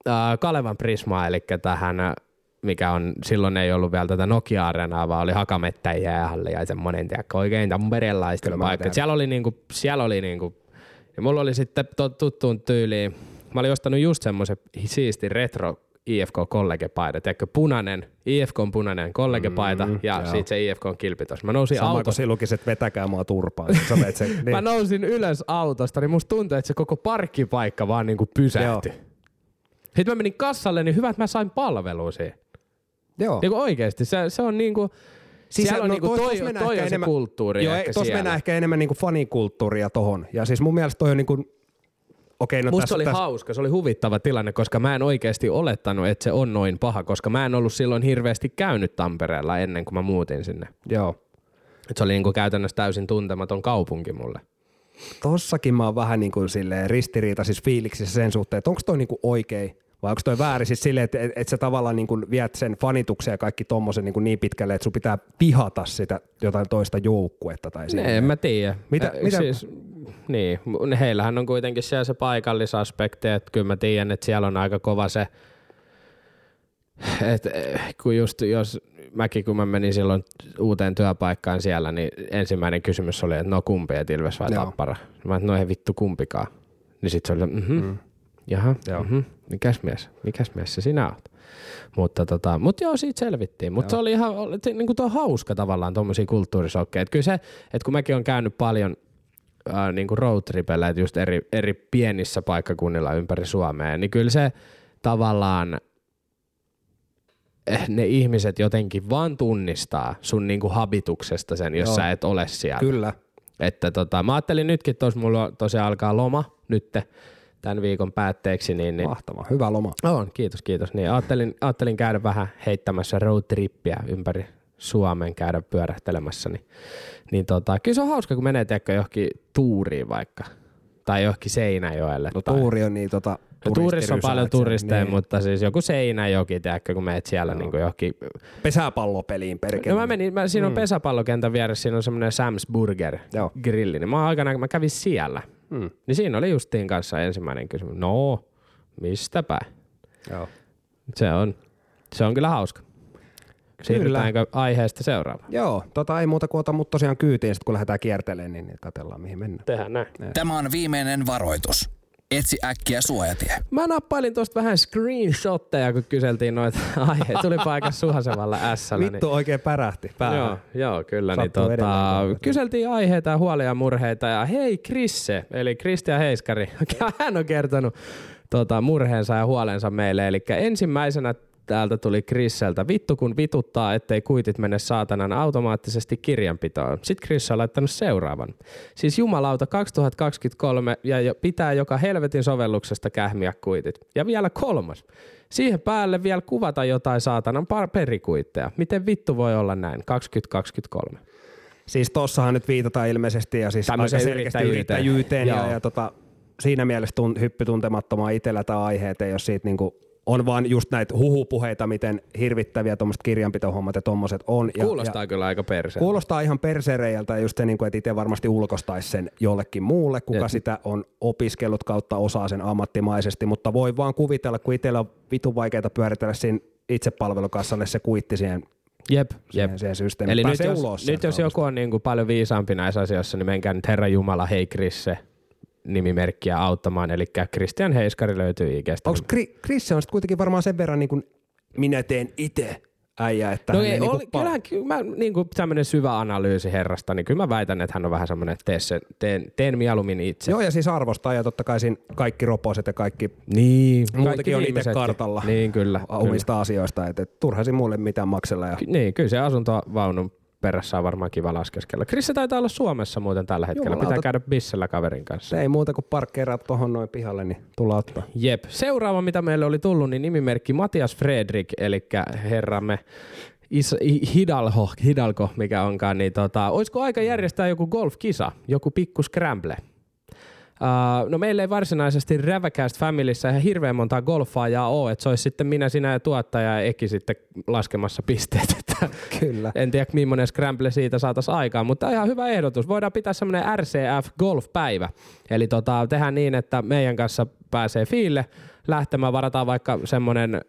äh, Kalevan Prismaa, eli tähän, äh, mikä on, silloin ei ollut vielä tätä Nokia-areenaa, vaan oli Hakamettä jäähalli ja semmoinen, tiedätkö, oikein tamperelaisten paikka. Siellä oli niinku, siellä oli niinku, ja mulla oli sitten tuttuun tyyliin, mä olin ostanut just semmoisen siisti retro IFK kollegepaita, tiedätkö, punainen, IFK on punainen kollegepaita mm, ja sitten se IFK on kilpitos. Mä nousin Sama kuin autosta. se lukiset, että vetäkää mua turpaan. Sä sen, Mä niin. nousin ylös autosta, niin musta tuntui, että se koko parkkipaikka vaan niinku pysähtyi. Sitten mä menin kassalle, niin hyvä, että mä sain palvelua siihen. Joo. Niinku oikeesti, se, se on niinku, siis siellä on niinku tos- toi, mennään toi ehkä on se kulttuuri Joo, ehkä tuossa mennään ehkä enemmän niinku fanikulttuuria tohon. Ja siis mun mielestä toi on niinku, okei, no Musta tässä, oli tässä, hauska, se oli huvittava tilanne, koska mä en oikeasti olettanut, että se on noin paha, koska mä en ollut silloin hirveästi käynyt Tampereella ennen kuin mä muutin sinne. Joo. Et se oli niinku käytännössä täysin tuntematon kaupunki mulle. Tossakin mä oon vähän niin kuin silleen ristiriitaisissa fiiliksissä sen suhteen, että onko toi niinku oikein vai onko toi väärin siis silleen, että et, et sä tavallaan niin kuin viet sen fanituksen ja kaikki tommosen niin, kuin niin pitkälle, että sun pitää pihata sitä jotain toista joukkuetta tai silleen. En mä tiedä. Mitä- Äh, mitä- Siis, niin, heillähän on kuitenkin siellä se paikallisaspekti, että kyllä mä tiedän, että siellä on aika kova se, että eh, kun just jos mäkin kun mä menin silloin uuteen työpaikkaan siellä, niin ensimmäinen kysymys oli, että no kumpi, että Ilves vai Joo. Tappara. Mä että no ei vittu kumpikaan. Niin sit se oli, mhm, mm. jaha, Joo. mhm. Mikäs mies, mikäs mies se sinä oot? Mutta tota, mut joo, siitä selvittiin. Mutta se oli ihan oli, niin kuin tuo hauska tavallaan tuommoisia kulttuurisokkeja. Et kyllä se, että kun mäkin on käynyt paljon äh, niin kuin roadtripellä, että just eri, eri pienissä paikkakunnilla ympäri Suomea, niin kyllä se tavallaan eh, ne ihmiset jotenkin vaan tunnistaa sun niinku habituksesta sen, jos Joo. sä et ole siellä. Kyllä. Että tota, mä ajattelin nytkin, että mulla tosiaan alkaa loma nytte tämän viikon päätteeksi, niin, niin Mahtava. Hyvä loma. on, kiitos, kiitos. Niin ajattelin, ajattelin käydä vähän heittämässä roadtrippiä ympäri Suomen, käydä pyörähtelemässä, niin, niin tota, kyllä se on hauska, kun menee tiedätkö, johonkin tuuriin vaikka, tai johonkin Seinäjoelle. No tai, tuuri on niin tota... No, tuurissa on paljon turisteja, niin. mutta siis joku Seinäjoki, tiedätkö, kun meet siellä niin johonkin Pesäpallopeliin perkele. No mä menin, mä, siinä on pesäpallokentän vieressä, siinä on semmoinen Sam's Burger Joo. grilli, niin mä aikana, kun mä kävin siellä, Mm. niin siinä oli justiin kanssa ensimmäinen kysymys. No, mistäpä? Joo. Se on, se on kyllä hauska. Siirrytäänkö aiheesta seuraavaan? Joo, tota ei muuta kuin ota mut tosiaan kyytiin, sit kun lähdetään kiertelemään, niin, niin katsellaan mihin mennään. Tehdään näin. Tämä on viimeinen varoitus. Etsi äkkiä suojatie. Mä nappailin tuosta vähän screenshotteja, kun kyseltiin noita aiheita. Tuli aika suhasevalla ässällä. Vittu oikein pärähti päähän. Joo, joo, kyllä. Niin tota, kyseltiin aiheita ja huolia ja murheita ja hei Krisse, eli Kristian Heiskari, hän on kertonut tota, murheensa ja huolensa meille. Eli ensimmäisenä täältä tuli Krisseltä, vittu kun vituttaa, ettei kuitit mene saatanan automaattisesti kirjanpitoon. Sitten Chris on laittanut seuraavan. Siis jumalauta 2023 ja jo pitää joka helvetin sovelluksesta kähmiä kuitit. Ja vielä kolmas. Siihen päälle vielä kuvata jotain saatanan perikuitteja. Miten vittu voi olla näin? 2023. Siis tossahan nyt viitataan ilmeisesti ja siis Tämmöiseen aika selkeästi yrittäjyyteen. yrittäjyyteen ja, ja tota, siinä mielessä tun, hyppy tuntemattomaan itsellä tämä aihe, että jos siitä niinku on vaan just näitä huhupuheita, miten hirvittäviä tuommoiset kirjanpitohommat ja tommoset on. Ja, Kuulostaa ja, kyllä aika perse. Kuulostaa ihan persereijältä just se, niinku, että itse varmasti ulkostaisi sen jollekin muulle, kuka Et- sitä on opiskellut kautta osaa sen ammattimaisesti, mutta voi vaan kuvitella, kun itsellä on vitun vaikeaa pyöritellä siinä itsepalvelukassalle se kuitti siihen, Jep, jep. siihen, siihen systeemiin. Eli nyt jos, ulos nyt jos joku on niin kuin paljon viisaampi näissä asioissa, niin menkää nyt Herra Jumala, hei Krisse, nimimerkkiä auttamaan. Eli Christian Heiskari löytyy Ikestä. Onko Chris on sitten kuitenkin varmaan sen verran niin kuin minä teen itse äijä, että No hän ei, ei niinku oli, kyllähän ky- mä, niin kuin tämmöinen syvä analyysi herrasta, niin kyllä mä väitän, että hän on vähän semmoinen, että tee sen, teen, teen mieluummin itse. Joo, ja siis arvostaa, ja totta kai siinä kaikki roposet ja kaikki Niin, muutenkin kaikki on itse kartalla Niin, kyllä. kyllä. omista asioista, että et, turha siinä mulle mitään maksella. Ja... Ky- Niin, kyllä se asuntovaunun perässä on varmaan kiva laskeskella. Krisse taitaa olla Suomessa muuten tällä hetkellä. Jumalauta. Pitää käydä bissellä kaverin kanssa. Se ei muuta kuin parkkeeraat tuohon noin pihalle, niin tullaan ottaa. Jep. Seuraava, mitä meille oli tullut, niin nimimerkki Matias Fredrik, eli herramme Is, Hidalgo, Hidalgo, mikä onkaan, niin tota, olisiko aika järjestää joku golfkisa, joku pikku scramble? Uh, no meillä ei varsinaisesti Räväcast Familyssä ihan hirveän montaa golfaajaa ole, että se olisi sitten minä, sinä ja tuottaja ja Eki sitten laskemassa pisteet. Että Kyllä. en tiedä, millainen scramble siitä saataisiin aikaan, mutta ihan hyvä ehdotus. Voidaan pitää semmoinen RCF Golf-päivä. Eli tota, tehdään niin, että meidän kanssa pääsee fiille lähtemään, varataan vaikka semmoinen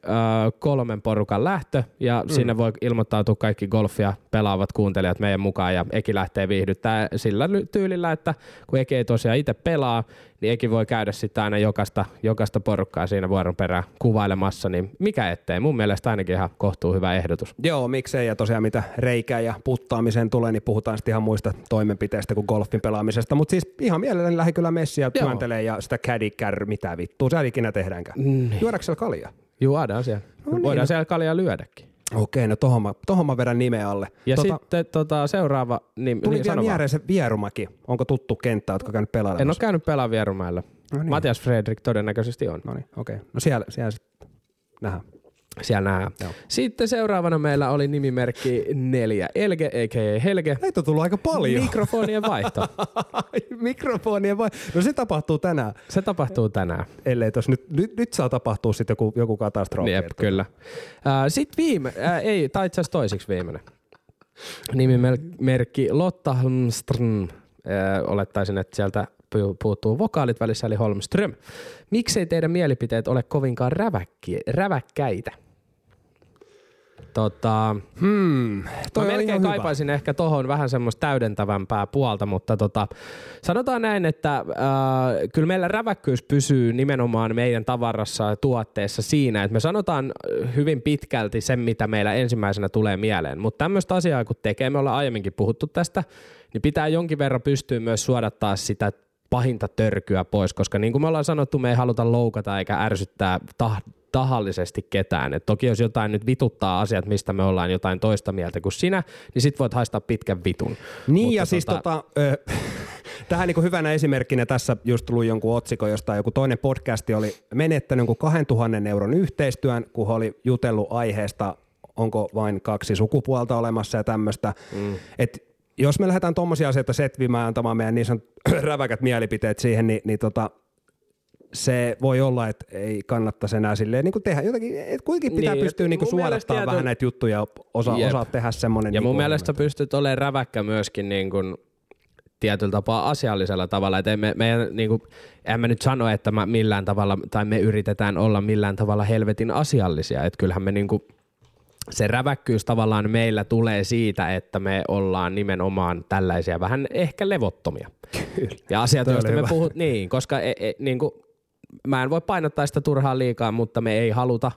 kolmen porukan lähtö ja mm. sinne voi ilmoittautua kaikki golfia pelaavat kuuntelijat meidän mukaan ja Eki lähtee viihdyttää sillä tyylillä, että kun Eki ei tosiaan itse pelaa, niin Eki voi käydä sitten aina jokaista, jokaista porukkaa siinä vuoron perään kuvailemassa, niin mikä ettei. Mun mielestä ainakin ihan kohtuu hyvä ehdotus. Joo, miksei. Ja tosiaan mitä reikää ja puttaamiseen tulee, niin puhutaan sitten ihan muista toimenpiteistä kuin golfin pelaamisesta. Mutta siis ihan mielelläni lähden kyllä messiä työntelee ja sitä caddy kär, mitä vittua se ikinä tehdäänkään. Niin. Juodaanko siellä kaljaa? Juodaan siellä. No niin, Voidaan siellä kaljaa lyödäkin. Okei, no tohon mä, tohon mä vedän nimeä alle. Ja tota, sitten tota, seuraava, niin, tuli niin vielä mieleen se Vierumäki. Onko tuttu kenttä, jotka käynyt En ole käynyt pelaa Vierumäellä. No niin. Matias Fredrik todennäköisesti on. No niin, okei. No siellä, siellä sitten nähdään. Siellä nähdään. Joo. Sitten seuraavana meillä oli nimimerkki neljä. Elge, a.k.a. Helge. Näitä on tullut aika paljon. Mikrofonien vaihto. Mikrofonia vai? No se tapahtuu tänään, Se tapahtuu tänään. ellei tos nyt, nyt, nyt saa tapahtua sitten joku, joku katastrofi. Jep, kyllä. Sitten viime, ää, ei, tai itse asiassa toisiksi viimeinen. Nimimerkki Lotta Holmström. Ää, olettaisin, että sieltä pu- puuttuu vokaalit välissä, eli Holmström. Miksei teidän mielipiteet ole kovinkaan räväkki, räväkkäitä? Tota, Hmm, toi Mä melkein ihan hyvä. kaipaisin ehkä tohon vähän semmoista täydentävämpää puolta, mutta tota, sanotaan näin, että äh, kyllä meillä räväkkyys pysyy nimenomaan meidän tavarassa ja tuotteessa siinä, että me sanotaan hyvin pitkälti sen, mitä meillä ensimmäisenä tulee mieleen. Mutta tämmöistä asiaa kun tekee, me ollaan aiemminkin puhuttu tästä, niin pitää jonkin verran pystyä myös suodattaa sitä pahinta törkyä pois, koska niin kuin me ollaan sanottu, me ei haluta loukata eikä ärsyttää tah- tahallisesti ketään. Et toki jos jotain nyt vituttaa asiat, mistä me ollaan jotain toista mieltä kuin sinä, niin sit voit haistaa pitkän vitun. Niin Mutta ja siis tota, ö, tähän niin hyvänä esimerkkinä tässä just tuli jonkun otsikon, josta joku toinen podcasti oli menettänyt jonkun 2000 euron yhteistyön, kun oli jutellut aiheesta, onko vain kaksi sukupuolta olemassa ja tämmöistä. Mm. Et jos me lähdetään tuommoisia asioita setvimään antamaan meidän niin sanotut räväkät mielipiteet siihen, niin, niin tota, se voi olla, että ei kannattaisi enää silleen niin kuin tehdä jotakin, että kuitenkin pitää Niin, pystyä et niin kuin suodattaa tieto- vähän näitä juttuja, osa, Jep. osaa tehdä semmoinen. Ja niin mun kuin, mielestä pystyt olemaan räväkkä myöskin niin kuin tietyllä tapaa asiallisella tavalla. Et me, meidän, niin kuin, en mä nyt sano, että mä millään tavalla, tai me yritetään olla millään tavalla helvetin asiallisia. Että kyllähän me niin kuin, se räväkkyys tavallaan meillä tulee siitä, että me ollaan nimenomaan tällaisia vähän ehkä levottomia. Kyllä. Ja asiat, joista me puhut, niin, koska e, e, niin kuin, mä en voi painottaa sitä turhaan liikaa, mutta me ei haluta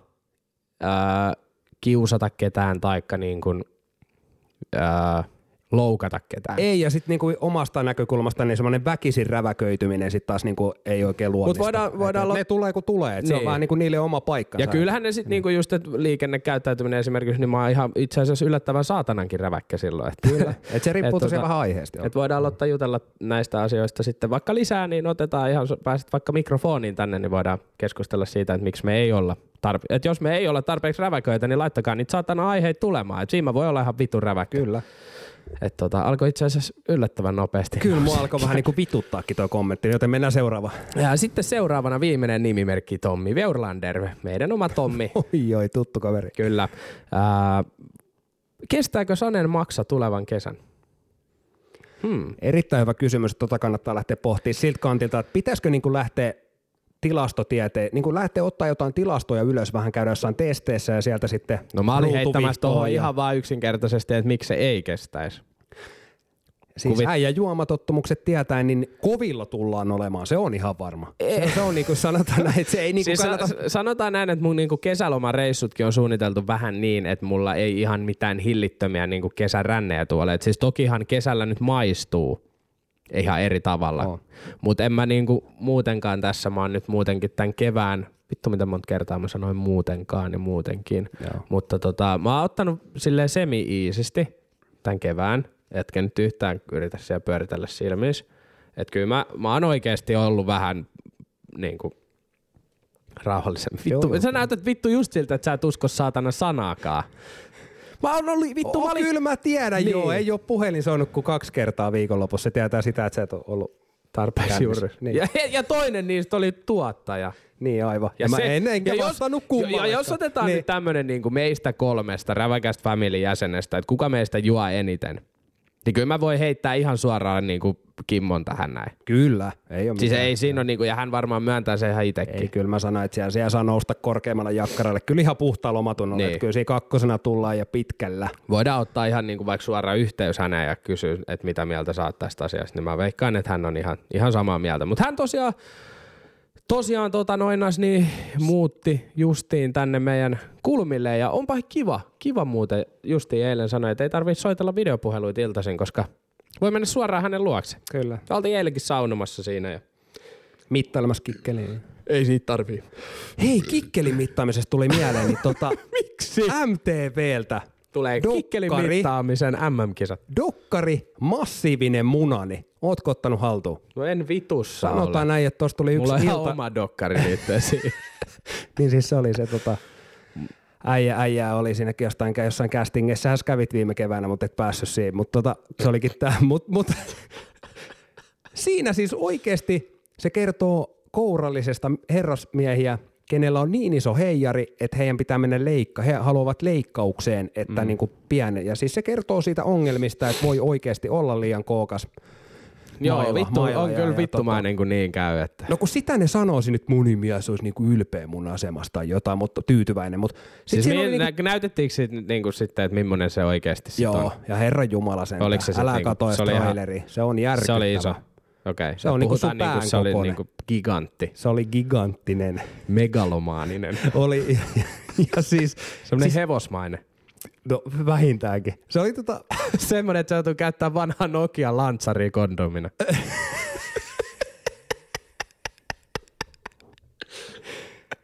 ää, kiusata ketään taikka niin kuin, ää, loukata ketään. Ei, ja sitten niinku omasta näkökulmasta niin semmoinen väkisin räväköityminen sitten taas niinku ei oikein luonnista. voidaan- voidaan Et lo- Ne tulee kun tulee, et se on Niin. vähän niinku niille oma paikkansa. Ja kyllähän ne sitten niinku just, että liikennekäyttäytyminen esimerkiksi, niin mä oon ihan itse asiassa yllättävän saatanankin räväkkä silloin. Että, Kyllä. Et se riippuu Et tosiaan tota- vähän aiheesta. että voidaan aloittaa jutella näistä asioista sitten vaikka lisää, niin otetaan ihan, pääset vaikka mikrofoniin tänne, niin voidaan keskustella siitä, että miksi me ei olla tarpe- että jos me ei olla tarpeeksi räväköitä, niin laittakaa niitä saatana aiheita tulemaan. Et siinä voi olla ihan vitun räväkkä. Kyllä. Et tota, alkoi itse asiassa yllättävän nopeasti. Kyllä mua alkoi vähän niinku vituttaakin tuo kommentti, joten mennään seuraavaan. Ja sitten seuraavana viimeinen nimimerkki Tommi Veurlander, meidän oma Tommi. Oi, oi, tuttu kaveri. Kyllä. Ää, kestääkö Sanen maksa tulevan kesän? Hmm. Erittäin hyvä kysymys, tota kannattaa lähteä pohtimaan siltä kantilta, että pitäisikö niinku lähteä tilastotieteen, niin kuin lähteä ottaa jotain tilastoja ylös, vähän käydä jossain testeissä ja sieltä sitten No mä olin heittämässä tuohon ja- ihan vaan yksinkertaisesti, että miksi se ei kestäisi. Siis Kuvit- äijä juomatottumukset tietäen, niin kovilla tullaan olemaan, se on ihan varma. Se, se on niin kuin sanotaan näin, että se ei niin kuin Siis kannata... sa- sanotaan näin, että mun niinku kesälomareissutkin on suunniteltu vähän niin, että mulla ei ihan mitään hillittömiä niinku kesärännejä tuolla. Et siis tokihan kesällä nyt maistuu ihan eri tavalla. Oo. Mutta en mä niinku muutenkaan tässä, mä oon nyt muutenkin tämän kevään, vittu mitä monta kertaa mä sanoin muutenkaan ja muutenkin. Joo. Mutta tota, mä oon ottanut silleen semi-iisisti tämän kevään, etkä nyt yhtään yritä siellä pyöritellä silmissä. Että kyllä mä, mä oon oikeasti ollut vähän niin kuin rauhallisen. Vittu, Joo, joo. sä näytät vittu just siltä, että sä et usko saatana sanaakaan. Mä oon ollut vittu, Oh, mä olin... Kyllä mä tiedän, Niin. joo. Ei ole puhelin soinut kuin kaksi kertaa viikonlopussa. Se tietää sitä, että sä et ole ollut tarpeeksi juuri. Niin. Ja, ja toinen niistä oli tuottaja. Niin aivan. Ja, ja mä se- en enkä ja kummallekaan. ja jos otetaan niin. nyt tämmönen niin kuin meistä kolmesta räväkästä family jäsenestä, että kuka meistä juo eniten, niin kyllä mä voin heittää ihan suoraan niin kuin Kimmon tähän näin. Kyllä, ei ole Siis ei siinä ole, niin kuin, ja hän varmaan myöntää sen ihan itsekin. Ei, kyllä mä sanoin, että siellä, siellä saa nousta korkeammalle jakkaralle. Kyllä ihan puhtaalla omatunnolla. Niin. Kyllä siinä kakkosena tullaan ja pitkällä. Voidaan ottaa ihan niin kuin vaikka suoraan yhteys häneen ja kysyä, että mitä mieltä oot tästä asiasta, niin mä veikkaan, että hän on ihan, ihan samaa mieltä. Mutta hän tosiaan, tosiaan tota noinas, niin muutti justiin tänne meidän kulmille ja onpa kiva, kiva muuten justiin eilen sanoi, että ei tarvitse soitella videopuheluita iltaisin, koska voi mennä suoraan hänen luokse. Kyllä. Oltiin eilenkin saunomassa siinä ja Mittailemassa kikkeliä. ei siitä tarvii. Hei, kikkelin mittaamisesta tuli mieleen, niin tota, Miksi? MTVltä Tulee Dokkari. kikkelin mittaamisen MM-kisat. dokkari Massiivinen munani. Ootko ottanut haltuun? No en vitussa Sanotaan ole. näin, että tuossa tuli yksi Mulla on ilta. oma dokkari liittyen siihen. Niin siis se oli se tota, äijä, äijä oli siinäkin jostain, jossain castingissa. Sä kävit viime keväänä, mutta et päässyt siihen. Mutta tota, se olikin tää. Mut, mut, siinä siis oikeasti se kertoo kourallisesta herrasmiehiä, kenellä on niin iso heijari, että heidän pitää mennä leikka. He haluavat leikkaukseen, että mm. niin kuin pienen. Ja siis se kertoo siitä ongelmista, että voi oikeasti olla liian kookas Joo, maila, vittu, maila on ja- kyllä ja vittumainen, kun niin käy. Että. No kun sitä ne sanoisi nyt mun mies olisi niinku ylpeä mun asemasta tai jotain, mutta tyytyväinen. Mutta sit Siis oli niinku, nä- näytettiinkö sit, niinku sitten, että millainen se oikeasti sit joo, on? ja herran jumala sen. Oliko se Älä niinku- katso se. Se on järkyttävä. Se oli iso. Okei. Se on niinku sun niinku, se oli niinku gigantti, Se oli giganttinen. megalomaaninen, oli, ja siis, semmoinen siis, hevosmainen. no vähintäänkin. Se oli tota, Semmoinen, että se joutuu käyttämään vanhaa Nokia Lantsari kondomina.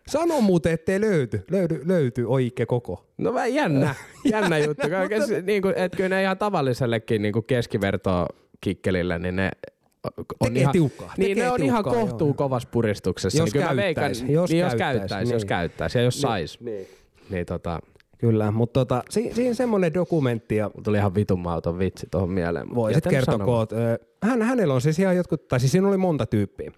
sano muuten, ettei löyty, löydy, löyty oikea koko. No vähän jännä, jännä juttu. Kaikessa, niin kuin, että kyllä ne ihan tavallisellekin niin kuin keskivertoa kikkelillä, niin ne on Tekee ihan, tiukkaa, Niin tekee ne on ihan tiukkaa, kohtuu joo. kovassa puristuksessa. Jos niin kyllä mä veikkaan, käyttäis, jos niin, jos käyttäis, käyttäisi, jos niin. käyttäisi ja jos sais. Niin. Niin tota, Kyllä, mutta tota, si, siinä semmoinen dokumentti ja tuli ihan vitun mauton vitsi tuohon mieleen. voisit kertoa, sanomaan. kun oot, ö, hän, hänellä on siis ihan jotkut, tai siis siinä oli monta tyyppiä,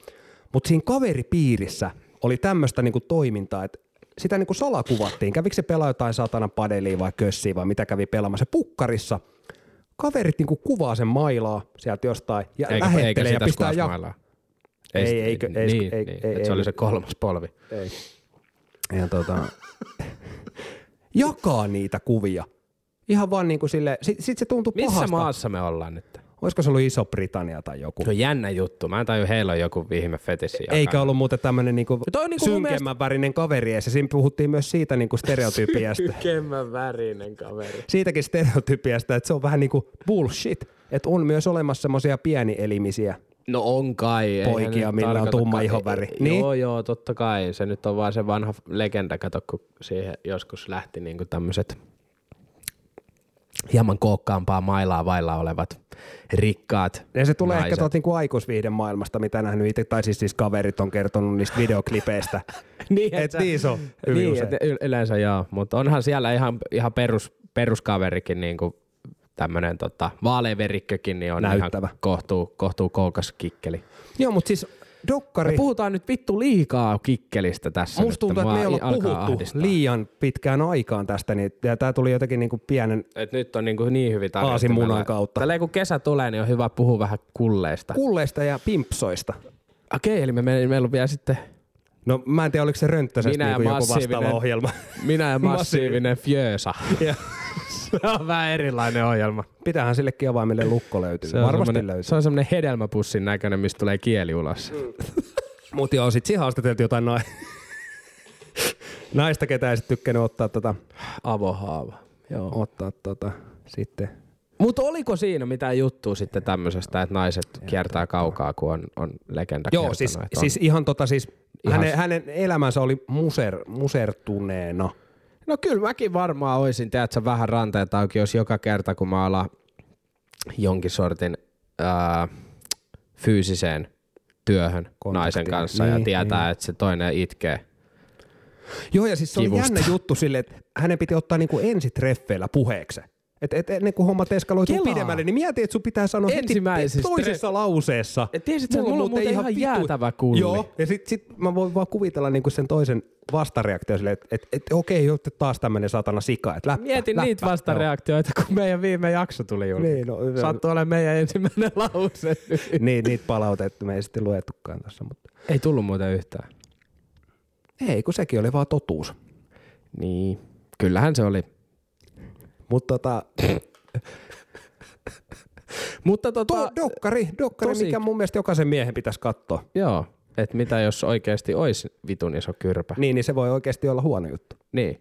mutta siinä kaveripiirissä oli tämmöistä niinku toimintaa, että sitä niinku salakuvattiin. Kävikö se pelaa jotain satana padelia vai kössiä vai mitä kävi pelaamassa pukkarissa. Kaverit niinku kuvaa sen mailaa sieltä jostain ja Eikä, eikä lähettelee ja sitä pistää ja... squashmailaa. Ei, sit- eikö- ei- niin, ei- niin, ei- ei- se oli ei- se kolmas polvi. Ei. Ja tota, jakaa niitä kuvia. Ihan vaan niinku sille, sit, sit se Missä pahasta. maassa me ollaan nyt? Olisiko se ollut Iso-Britannia tai joku? Se on jännä juttu. Mä en taju, heillä on joku vihme fetissi. Eikä ollut muuten tämmöinen niinku niinku synkemmän värinen kaveri. Ja siinä puhuttiin myös siitä niinku stereotypiasta. Kemmän värinen kaveri. Siitäkin stereotypiasta, että se on vähän niinku bullshit. Että on myös olemassa semmoisia pienielimisiä. No on kai. Poikia, millä on tumma. Niin? Niin? Joo, joo, totta kai. Se nyt on vaan se vanha legenda, kato, kun siihen joskus lähti niinku tämmöiset hieman kookkaampaa mailaa vailla olevat rikkaat Ja se tulee naiset. ehkä tuolta niinku aikuisviihden maailmasta, mitä nähnyt itse, tai siis, siis kaverit on kertonut niistä videoklipeistä. niin, Et niissä on hyvin niin, usein. et yleensä joo, mutta onhan siellä ihan, ihan perus, peruskaverikin niinku tämmönen tota, vaaleaverikkökin, niin on Näyttävä. ihan kohtuu, kohtuu koukas kikkeli. Joo, mutta siis dokkari, Me puhutaan nyt vittu liikaa kikkelistä tässä. musta tuntuu, että me ei olla puhuttu ahdistaa. liian pitkään aikaan tästä, niin, tää tuli jotenkin niinku pienen Et nyt on niinku niin hyvin. Aasinmunan kautta. Tälleen kun kesä tulee, niin on hyvä puhua vähän kulleista. kulleista ja pimpsoista. Okei, eli me, me, meillä on vielä sitten No mä en tiedä, oliko se rönttäsestä Minä ja niin joku massiivinen- vastaava ohjelma. minä ja massiivinen fjösa. Se on vähän erilainen ohjelma. Pitäähän sillekin avaimelle lukko löytyy. Se on Varmasti löytyy. Se on semmoinen hedelmäpussin näköinen, mistä tulee kieli ulos. Mutta joo, sit siihen haastateltiin jotain nai... naista, ketä ei sit tykkänyt ottaa, tota, Avohaava. Joo. ottaa tota, sitten. Mutta oliko siinä mitään juttua sitten tämmöisestä, että naiset kiertää kaukaa, kun on, on legenda Joo, siis, on- siis ihan tota siis, Ihan- hänen, hänen elämänsä oli muser, musertuneena. No kyllä mäkin varmaan oisin, tiedätkö, vähän ranteet auki, jos joka kerta kun mä alan jonkin sortin ää, fyysiseen työhön Kontaktiin. naisen kanssa ja Niin, tietää, niin. että se toinen itkee. Joo, ja siis se oli Kivusta. jännä juttu sille, että hänen piti ottaa niinku ensitreffeillä puheeksi. Et, et ennen kuin hommat eskaloituu Kelaa. pidemmälle, niin mieti, että sun pitää sanoa heti Ensimmäisessä toisessa lauseessa. Et tiesit sä, mulla on muuten ihan vittu- jäätävä kulli. Joo, ja sit, sit mä voin vaan kuvitella niinku sen toisen vastareaktio silleen, että et, et, okei, okay, taas tämmönen satana sika, että läppä, Mietin läppä. niitä vastareaktioita, kun meidän viime jakso tuli julki. Niin, no, Sattuu olemaan meidän ensimmäinen lause. Joo. Niin, niitä palautetta me ei sitten luettukaan tässä, mutta Ei tullut muuten yhtään. ei, kun sekin oli vaan totuus. Niin, kyllähän se oli. Mutta tota, Mutta tota, to, dokkari, dokkari tosi- mikä mun mielestä jokaisen miehen pitäisi katsoa. joo, että mitä jos oikeasti olisi vitun iso kyrpä. Niin, niin se voi oikeasti olla huono juttu. Niin.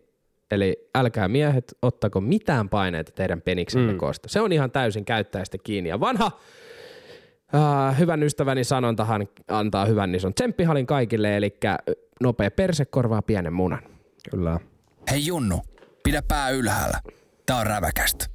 Eli älkää miehet ottako mitään paineita teidän peniksenne mm. koosta. Se on ihan täysin käyttäjästä kiinni. Ja vanha äh, hyvän ystäväni sanontahan antaa hyvän ison tsemppihalin kaikille, eli nopea perse korvaa pienen munan. Kyllä. Hei Junnu, pidä pää ylhäällä. Tää on räväkästä.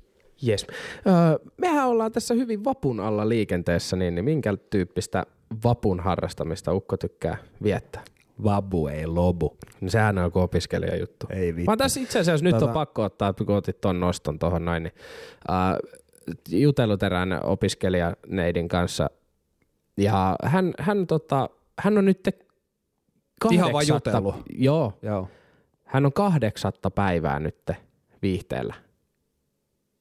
Yes. Öö, mehän ollaan tässä hyvin vapun alla liikenteessä, niin, niin minkä tyyppistä vapun harrastamista Ukko tykkää viettää? Vabu ei lobu. No sehän on joku opiskelijajuttu. Ei Mä vittu. oon tässä itse asiassa nyt Tota- on pakko ottaa, kun otit ton noston tuohon noin, niin äh, jutellut erään opiskelijaneidin kanssa. Ja hän, hän, tota, hän on nyt Ihan vaan kahdeksatta- jutellut. Joo, Joo. hän on kahdeksatta päivää nyt viihteellä.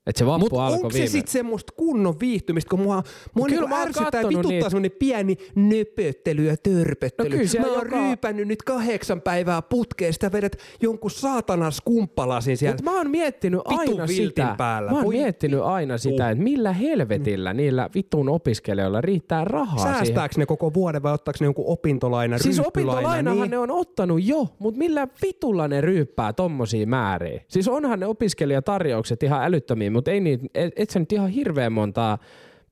Että se vappu Mutta alkoi onko se viime... sitten semmoista kunnon viihtymistä, kun mua, mua mä oon ärsyttää ja vituttaa niitä. semmoinen pieni nöpöttely ja törpöttely. No kyllä mä oon joka- ryypännyt nyt kahdeksan päivää putkeen, sitä vedät jonkun saatana skumppalasin siellä. Mutta mä oon miettinyt aina sitä, päällä. mä oon Voi miettinyt aina sitä, että millä helvetillä niillä vitun opiskelijoilla riittää rahaa siihen. Säästääkö ne koko vuoden vai ottaako ne jonkun opintolaina, Siis opintolainahan niin. ne on ottanut jo, mutta millä vitulla ne ryyppää tommosia määriä? Siis onhan ne opiskelijatarjoukset ihan älyttömiä, mutta ei niitä, et, et sä nyt ihan hirveän montaa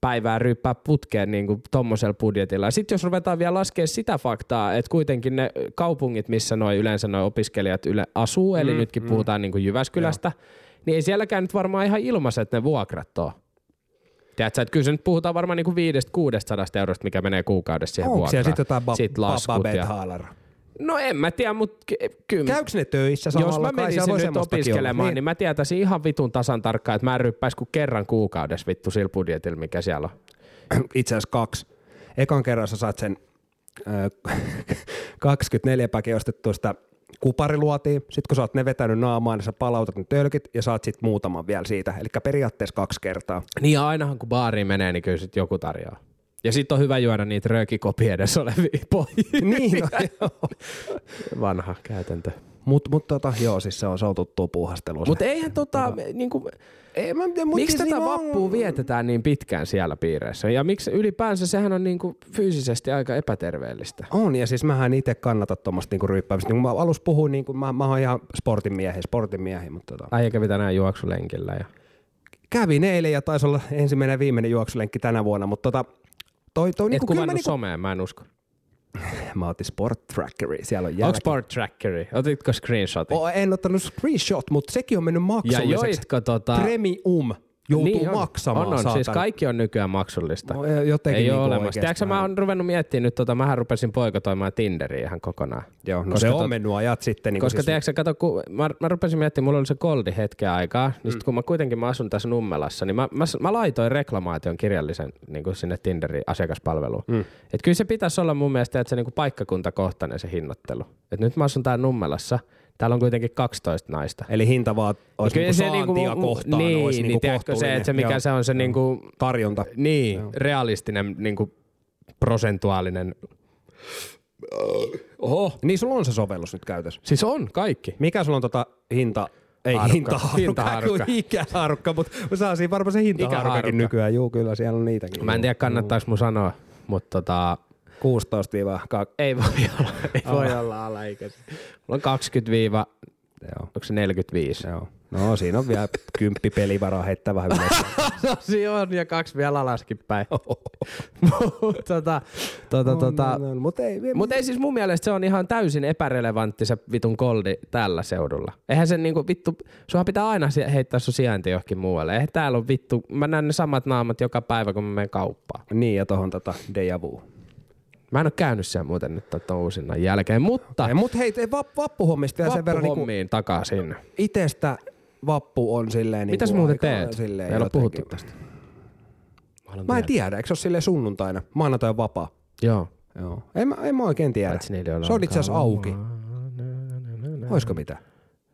päivää ryyppää putkeen niin kuin tommosella budjetilla. Sitten jos ruvetaan vielä laskemaan sitä faktaa, että kuitenkin ne kaupungit, missä noi yleensä noi opiskelijat yle asuu, eli Mm, nytkin puhutaan niin kuin Jyväskylästä, niin ei sielläkään nyt varmaan ihan ilmaiset ne vuokrat ole. Tiedätkö, että kyllä se nyt puhutaan varmaan niinku viidestä 600 eurosta, mikä menee kuukaudessa siihen Onko vuokraan. siellä sitten jotain Sit ba- laskut ba- ja- No en mä tiedä, mutta ky- kyllä. Käykö ne töissä jos samalla? mä Kai menisin nyt opiskelemaan, olla. niin. niin mä tietäisin ihan vitun tasan tarkkaan, että mä en ryppäisi kuin kerran kuukaudessa vittu sillä budjetilla, mikä siellä on. itse asiassa kaksi. Ekan kerran sä saat sen äh, 24 päkiä ostettua sitä kupariluotiin. Sitten kun sä oot ne vetänyt naamaan, niin sä palautat ne tölkit ja saat sit muutaman vielä siitä. Eli periaatteessa kaksi kertaa. Niin ja ainahan kun baariin menee, niin kyllä sit joku tarjoaa. Ja sitten on hyvä juoda niitä röökikopi edessä olevia pojia. niin, no, joo. Vanha käytäntö. Mut, mut tota, joo, siis se on, se on tuttua puuhastelua. se. Mutta eihän tota, niinku, Ei, mä, mut miksi siis tätä niinku on- vappua vietetään niin pitkään siellä piireissä? Ja miksi ylipäänsä sehän on niinku fyysisesti aika epäterveellistä? On, ja siis mähän itse kannatan tuommoista niinku ryyppäämistä. Niin kun mä alussa puhuin, niin mä, mä oon ihan sportin miehiä, sportin miehiä, mutta tota, Äijä kävi tänään juoksulenkillä ja kävin eilen ja taisi olla ensimmäinen ja viimeinen juoksulenkki tänä vuonna, mutta tota, toi, toi et niinku, kuvannut mä, niinku, someen, mä en usko. mä otin Sport Trackeri, siellä on Onko jälki. Sport Trackeri? Otitko screenshotin? O, en ottanut screenshot, mutta sekin on mennyt ja maksulliseksi. joitko tota... Premium joutuu niin on. maksamaan, On, on. Siis kaikki on nykyään maksullista. No, jotenkin Ei niinku ole olemassa. Tiedätkö, mä oon ruvennut miettimään nyt, tota, mähän rupesin poikotoimaan Tinderiä ihan kokonaan. Joo, no Koska se on tot- mennyt ajat sitten. Niin Koska siis, tiedätkö, kato, kun mä, mä rupesin miettimään, mulla oli se koldi hetken aikaa, niin Mm. sit kun mä kuitenkin mä asun tässä Nummelassa, niin mä, mä, mä laitoin reklamaation kirjallisen niin kuin sinne Tinderin asiakaspalveluun. Mm. Et kyllä se pitäisi olla mun mielestä, että se niin kuin paikkakuntakohtainen se hinnoittelu. Et nyt mä asun täällä Nummelassa, täällä on kuitenkin 12 naista. Eli hinta vaan olisi niinku se niinku- kohtaan, niin, olisi niin niinku tiedätkö se, että se mikä Joo. se on se niinku, Tarjonta. niin, realistinen niinku prosentuaalinen. Oho. Niin sulla on se sovellus nyt käytössä. Siis on kaikki. Mikä sulla on tota hinta, ei Harukka. hintaharukka, Hintaharukka. ikäharukka, mutta saa siinä varmaan se hintaharukkakin nykyään. Juu, kyllä siellä on niitäkin. Mä en tiedä kannattaako mun sanoa, mutta tota, 16 2 ei voi olla, ei voi olla alaikäisiä. Mulla on 20 viiva, Joo. onko se 45? Joo. No siinä on vielä kymppi pelivaraa heittää vähän ylös. No siinä on ja kaksi vielä alaskin päin. Mutta tota, tota, tota, no, no, mutta ei, Mutta ei siis mun mielestä se on ihan täysin epärelevantti se vitun koldi tällä seudulla. Eihän se niinku vittu, sunhan pitää aina heittää sun sijainti johonkin muualle. Eihän täällä on vittu, mä näen ne samat naamat joka päivä kun mä menen kauppaan. Niin, ja tohon tota Deja Vu. Mä en oo käynyt siellä muuten nyt tota uusinnan jälkeen, mutta Ei, mut hei, vap, vappuhommista vielä sen verran niinku vappuhommiin takaisin. itestä vappu on silleen Mitäs niinku muuten teet? Silleen Meillä on puhuttu tästä. Mä en tiedä, eikö se ole silleen sunnuntaina? Maanantai on vapaa. Joo. Joo. En, mä, en mä oikein tiedä. Se on itse asiassa auki. Oisko mitä?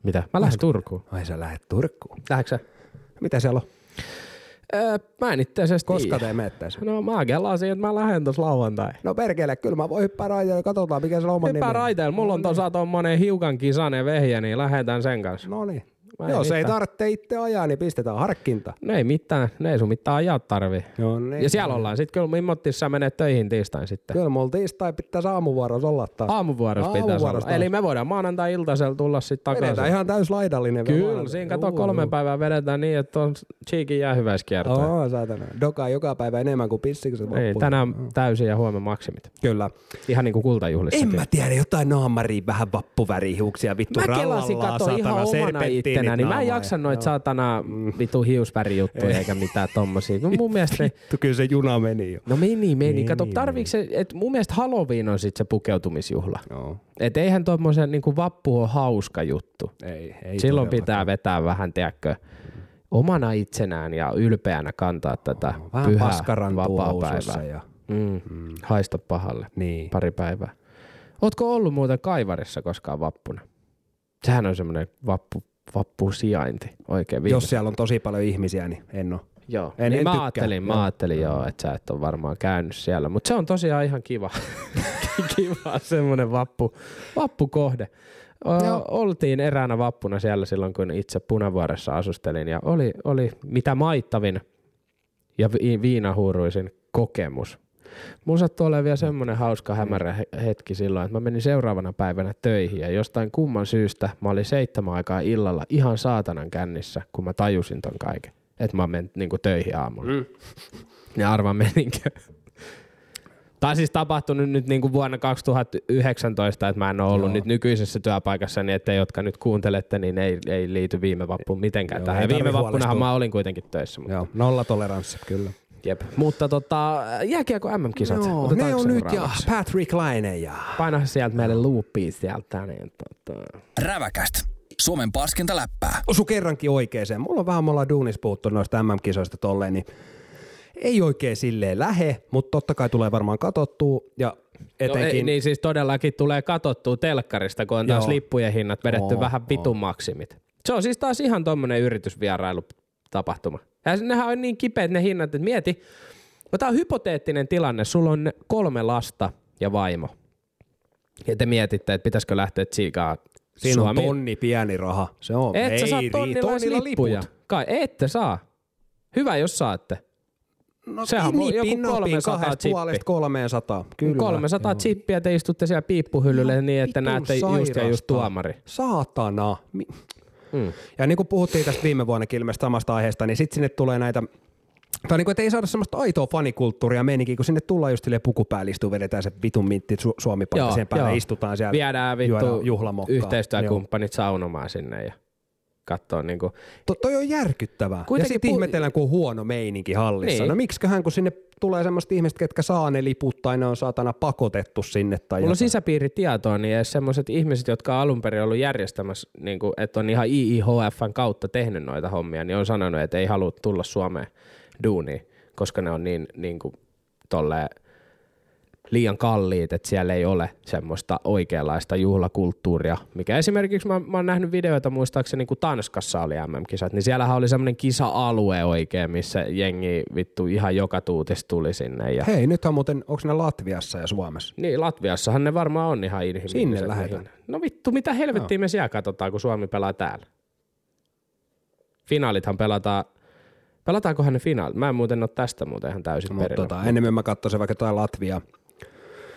Mitä? Mä lähden Turkuun. Ai sä lähet Turkkuun. Lähdekö sä? Mitä siellä on? Öö, mä en itse asiassa Koska te mettäis? No mä kelasin, että mä lähden tossa lauantai. No perkele, kyllä mä voin hyppää raiteille ja katsotaan mikä se Hyppää nimi on. raiteilla. Mulla on tuossa tommonen hiukan kisanen vehjä, niin lähetään sen kanssa. No niin. En Jos ei mitään. tarvitse itse ajaa, niin pistetään harkkinta. No ei mitään, ne ei sun mitään ajaa tarvii. No niin. Ja siellä ollaan sit kyllä Mimmottis sä menet töihin tiistain sitten. Kyllä mulla tiistai pitäisi aamuvuorossa olla taas. Aamuvuorossa pitäisi Aamuvuorossa olla. Eli me voidaan maanantai-iltaisella tulla sitten takaisin. Vedetään ihan täys laidallinen. Kyllä, siinä kato kolme päivää vedetään niin, että on cheekin jäähyväiskiertoja. Oo, saatana. Doka joka päivä enemmän kuin pissikset Ei, loppuun. tänään täysin ja huomenna maksimit. Kyllä. Ihan niin kuin kultajuhlissakin. En mä tiedä, jotain naamaria, vähän vappuvärihiuksia, vittu Mä ihan saatana, omana niin mä en jaksa ja- noita saatana vitu hiusvärijuttuja eikä mitään tommosia. No mun mielestä Vittu, kyllä se juna meni jo. no meni, meni. Meni, Kato, tarviiko se, että mun mielestä Halloween on sit se pukeutumisjuhla. Joo. Et eihän tommosen niinku vappu on hauska juttu. Ei, ei Silloin pitää vetää vähän, tiedätkö, omana itsenään ja ylpeänä kantaa tätä Vähän pyhää vapaa-päivää. ja... Mm. Haista pahalle. Niin. Pari päivää. Ootko ollut muuten Kaivarissa koskaan vappuna? Sehän on semmoinen vappu vappusijainti oikein Jos siellä on tosi paljon ihmisiä, niin en ole. Joo, En- niin en mä tykkää. ajattelin, mä ajattelin joo, että sä et ole varmaan käynyt siellä, mutta se on tosiaan ihan kiva, kiva semmoinen vappu, vappukohde. O, Joo. oltiin eräänä vappuna siellä silloin, kun itse Punavuoressa asustelin ja oli, oli mitä maittavin ja vi- viinahuuruisin kokemus. Mulla sattui olemaan vielä semmoinen hauska hämärä he- hetki silloin, että mä menin seuraavana päivänä töihin ja jostain kumman syystä mä olin seitsemän aikaa illalla ihan saatanan kännissä, kun mä tajusin ton kaiken. Että mä menen niinku töihin aamulla. Mm. Ja arvaa meninkö. Tämä siis tapahtunut nyt niinku vuonna 2019, että mä en ole ollut Joo. nyt nykyisessä työpaikassa, niin että te, jotka nyt kuuntelette, niin ei, ei liity viime vappuun mitenkään Joo, tähän. ei Ja viime vappunahan mä olin kuitenkin töissä. Mutta, Joo, nolla toleranssi, kyllä. Jep. mutta tota, jääkiekko MM-kisat. Joo, Otetaanko ne on nyt ja? Patrick Laine ja... Paina sieltä meille loopia sieltä. Niin, tota. Räväkäst. Suomen paskinta läppää. Osu kerrankin oikeeseen. Mulla on vähän, me ollaan duunis puhuttu noista MM-kisoista tolleen, niin ei oikein silleen lähe, mutta totta kai tulee varmaan katottua ja No, etenkin... ei, niin siis todellakin tulee katottua telkkarista, kun on taas Joo. lippujen hinnat vedetty Oo, vähän vitun maksimit. Se on siis taas ihan tommonen yritysvierailu-tapahtuma. Nehän on niin kipeät ne hinnat, että mieti, Tämä on hypoteettinen tilanne. Sulla on kolme lasta ja vaimo. Ja te mietitte, että pitäisikö lähteä tsiikaa Siinä Suomi. on tonni pieni raha. Se on. Et sä saa tonnilla, tonnilla lippuja. Kai ette saa. Hyvä, jos saatte. No, Sehän on niin, joku pinna 300 kahdesta chippi. puolesta 300. Kyllä. 300 Joo. chippiä te istutte siellä piippuhyllylle Ihan niin, että näette just ja just tuomari. Saatana. Mi- Mm. Ja niin kuin puhuttiin tästä viime vuonnakin ilmeisesti samasta aiheesta, niin sitten sinne tulee näitä tai niin kuin, että ei saada semmoista aitoa fanikulttuuria meininkiä, kun sinne tullaan just silleen pukupäälle istuu, vedetään se vitun mintti su- suomi sen päälle, joo. istutaan siellä. Viedään vittu juhlamokkaa. yhteistyökumppanit saunomaan sinne ja katsoo niinku. To, toi on järkyttävää. ja Kuitenkin sitten pu- ihmetellään, kun on huono meininki hallissa. Niin. No miksiköhän, kun sinne tulee semmoista ihmistä, ketkä saa ne liput tai ne on saatana pakotettu sinne tai Mulla on sisäpiiritietoa, niin edes semmoiset ihmiset, jotka on alun perin ollut järjestämässä, niin kuin, että on ihan IIHFn kautta tehnyt noita hommia, niin on sanonut, että ei halua tulla Suomeen duuniin, koska ne on niin, niin kuin, tolleen liian kalliit, että siellä ei ole semmoista oikeanlaista juhlakulttuuria, mikä esimerkiksi mä, mä oon nähnyt videoita muistaakseni, kun Tanskassa oli MM-kisat, niin siellähän oli semmoinen kisa-alue oikein, missä jengi vittu ihan joka tuutis tuli sinne. Ja Hei, nythän muuten, onko ne Latviassa ja Suomessa? niin, Latviassahan ne varmaan on ihan inhimilliset. Sinne lähdetään. No vittu, mitä helvettiä me siellä katsotaan, kun Suomi pelaa täällä? Finaalithan pelataan, pelataankohan ne finaalit? Mä en muuten ole tästä muuten ihan täysin Mutta perillä. tota, enemmän mä katsoisin vaikka jotain Latvia,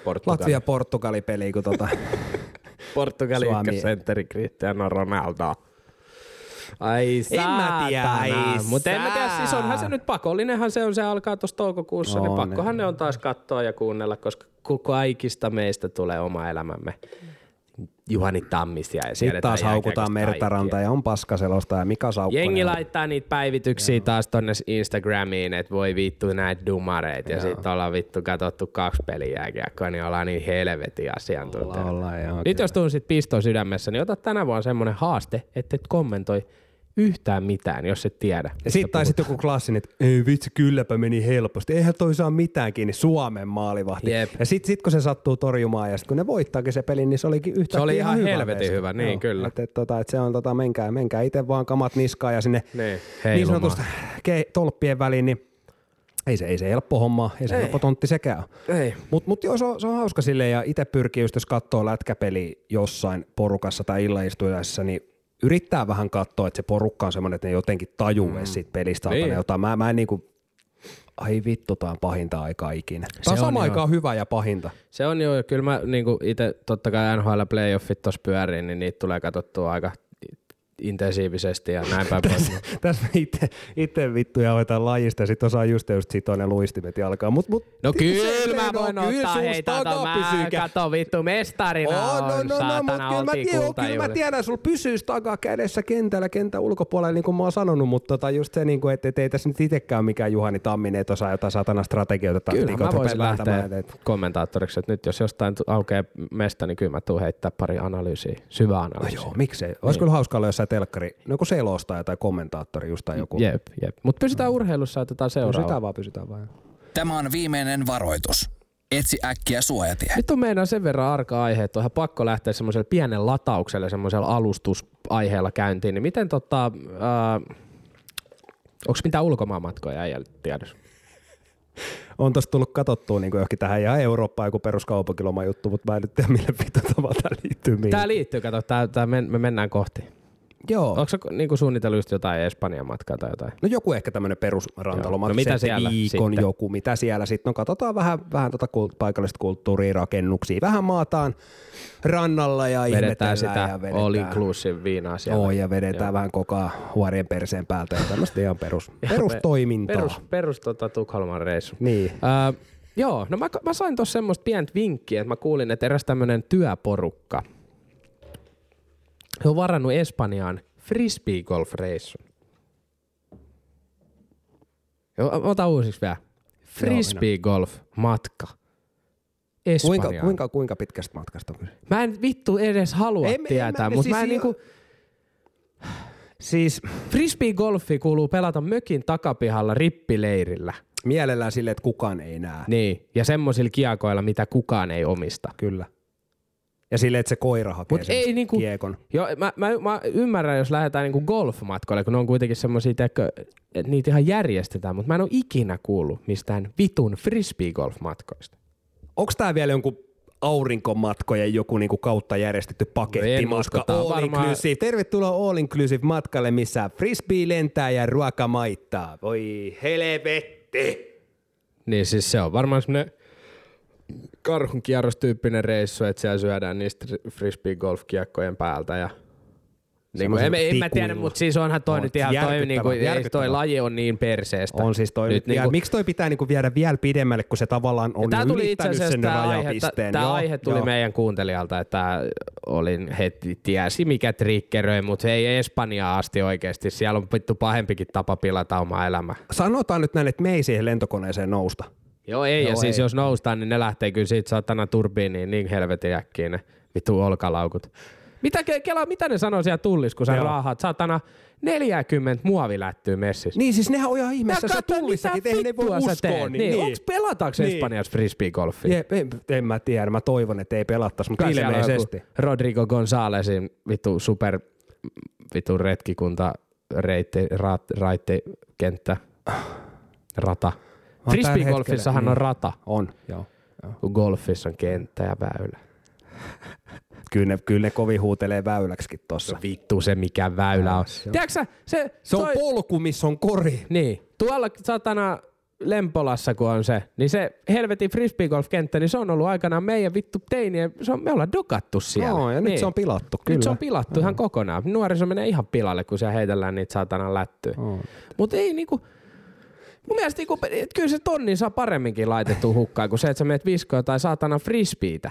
Portugali. Latvia-Portugali-peliä, kun tota, Portugali ykkössentteri Cristiano Ronaldo. Ai En mä tiedä, saatana. Mutta en mä tiedä, siis onhan se nyt pakollinenhan se on, se alkaa tuossa toukokuussa, niin On, pakkohan ne on taas katsoa ja kuunnella, koska kaikista meistä tulee oma elämämme. Juhani Tammisia ja sitten taas haukutaan Mertaranta ja on paskaselosta ja Mika Saukkonen. Jengi laittaa niitä päivityksiä taas tonne Instagramiin, että voi vittu näitä dumareita. Ja sitten ollaan vittu katsottu kaksi peliä jääkiekkoa, niin ollaan niin helvetin joo, Nyt jos tunsit piston sydämessä, niin ota tänä vuonna semmoinen haaste, että et kommentoi yhtään mitään, jos et tiedä. Ja sitten tai sitten joku klassinen, että ei vitsi, kylläpä meni helposti. Eihän toi saa mitään kiinni, Suomen maalivahti. Jep. Ja sitten sit kun se sattuu torjumaan ja sitten kun ne voittaakin se peli, niin se olikin yhtä Se oli ihan helvetin hyvä, niin, kyllä. Et, et, tota, et se on, tota, menkää, menkää itse vaan kamat niskaan ja sinne Niin, niin sanotusti ke- tolppien väliin, niin ei se, ei se helppo homma, ei se Ei. helppo tontti sekään. Ei. Mutta mut joo, se on, se on hauska silleen ja itse pyrkii just, jos katsoo lätkäpeli jossain porukassa tai illaistujaisessa, niin yrittää vähän katsoa, että se porukka on semmoinen, että ne jotenkin tajuu mm. siitä pelistä Niin. niin. jotain. Mä, mä en niinku, ai vittu, tää on pahinta aikaa ikinä. Tää on Se on samaan joo. aikaan hyvä ja pahinta. Se on jo, kyllä mä niinku itse totta kai NHL playoffit tuossa pyörii, niin niitä tulee katsottua aika intensiivisesti ja näin päin pois. Tässä itse, itse vittu ja hoitaa lajista ja sit osaa just just sitoa ne luistimet jalkaan. Mut, mut, No kyllä mä no, voin kyllä ottaa sus hei takaa tota, mä kato vittu mestarina Oh, on, no, no, no, mutta saatana kyllä mä, tiedän, kyllä mä tiedän, sulla pysyisi takakädessä kentällä, kentän ulkopuolella, niin kuin mä oon sanonut, mutta tota just se, niin kuin, että et, ei tässä nyt itsekään mikään Juhani Tamminen, että osaa jotain satana strategioita. Kyllä mä voisin lähteä kommentaattoriksi, että nyt jos jostain aukeaa mesta, niin kyllä mä tuun heittää pari analyysiä, syvää No analyysiä. joo, miksei. Olisi kyllä hauskaa olla jossain telkkari, no kun selostaja tai kommentaattori just tai joku. Jep, jep. Mutta pysytään urheilussa ja otetaan seuraava. Pysytään vaan, pysytään vaan. Tämä on viimeinen varoitus. Etsi äkkiä suojatie. Nyt on meidän sen verran arka aihe, että on ihan pakko lähteä semmoiselle pienen lataukselle, semmoisella alustusaiheella käyntiin. Niin miten tota, äh, onko mitään ulkomaanmatkoja äijällä tiedossa? On tosta tullut katsottua niin johonkin tähän ihan Eurooppaan joku peruskaupunkiloma juttu, mutta mä en nyt tiedä millä vittu tavalla tämä liittyy mihin. Tää liittyy, kato, tää, tää men, me mennään kohti. Joo. Onko se niinku suunnitellut just jotain Espanjan matkaa tai jotain? No joku ehkä tämmöinen perusrantaloma. Joo. No mitä se, siellä viikon sitten? joku, mitä siellä sitten. No katsotaan vähän, vähän tota kult, paikallista kulttuuria, rakennuksia. Vähän maataan rannalla ja Vedetään sitä ja vedetään. all inclusive viinaa siellä. Joo, ja vedetään Joo. vähän kokaa huorien perseen päältä ja tämmöistä ihan perus, perustoimintaa. Perus, perus tota, Tukholman reissu. Niin. Öö, joo, no mä, mä sain tuossa semmoista pientä vinkkiä, että mä kuulin, että eräs tämmönen työporukka, he on varannut Espanjaan frisbee golf reissun. Ota uusiksi vielä. Frisbee golf matka. Kuinka, Espanjaan. kuinka, kuinka pitkästä matkasta on kyse? Mä en vittu edes halua Ei, tietää, mutta siis mä en niinku... Siis Frisbee golfi kuuluu pelata mökin takapihalla rippileirillä. mielellään silleen, että kukaan ei näe. Niin, ja semmoisilla kiakoilla, mitä kukaan ei omista. Kyllä. Ja silleen, että se koira hakee Mut sen ei niinku- kiekon. Joo, mä, mä, mä ymmärrän, jos lähdetään niinku golfmatkoille, kun ne on kuitenkin semmoisia, että niitä ihan järjestetään, mutta mä en ole ikinä kuullut mistään vitun frisbee-golf-matkoista. Onko tämä vielä jonkun aurinkomatkojen joku niinku kautta järjestetty pakettimatka? tää on All varmaan- inclusive. Tervetuloa All inclusive matkalle, missä frisbee lentää ja ruoka maittaa. Voi helvetti. Niin siis se on varmaan semmoinen karhunkierrostyyppinen reissu, että siellä syödään niistä frisbee-golf-kiekkojen päältä ja niin kuin, en, en mä tiedä, mutta siis onhan toi On. nyt ihan toi, niin kuin, toi laji on niin perseestä. On siis toi. Nyt ja niinku- miksi toi pitää niinku viedä vielä pidemmälle, kun se tavallaan on Tämä tuli ylittänyt sen tämä aihe, rajapisteen. tämä Joo, aihe tuli joo. meidän kuuntelijalta, että olin heti, tiesi mikä triggeröi, mutta ei Espanjaa asti oikeasti. Siellä on vittu pahempikin tapa pilata oma elämä. Sanotaan nyt näin, että me ei siihen lentokoneeseen nousta. Joo ei, Joo, ja siis ei. jos noustaan, niin ne lähtee kyllä siitä satana turbiiniin niin helvetin äkkiin ne vittu olkalaukut. Mitä, ke- Kela, mitä ne sanoo siellä tullis, kun sä Joo. raahat satana 40 muovilättyy messissä? Niin siis nehän on ihan ihmeessä. Se tullissakin, eihän ne voi uskoa. Niin, niin. niin. Onks pelataanko Niin. Espanjassa frisbee-golfia? Jep, en, en mä tiedä, mä toivon, että ei pelattaisi, mutta ilmeisesti. Rodrigo Gonzalesin vittu super vittu retkikunta reitti, rat, raitti, kenttä, rata. Frisbee-golfissahan hetkellä, on niin. rata, On, joo. kun golfissa on kenttä ja väylä. Kyllä ne, kyllä ne kovin huutelee väyläksikin tossa. Vittu se mikä väylä on. se on- Tiedätkö se, Se on toi- polku, missä on kori. Niin, tuolla satana Lempolassa, kun on se, niin se helvetin frisbeegolf-kenttä, niin se on ollut aikanaan meidän vittu teinien, se on, me ollaan dokattu siellä. Joo, ja nyt niin. se on pilattu, kyllä. Nyt se on pilattu ihan kokonaan. Nuoriso menee ihan pilalle, kun siellä heitellään niitä saatana lättyjä. On. Mutta ei niinku, mun mielestä niinku, et kyllä se tonni saa paremminkin laitettua hukkaan, kuin se, että sä meet viskoa tai saatana frisbeitä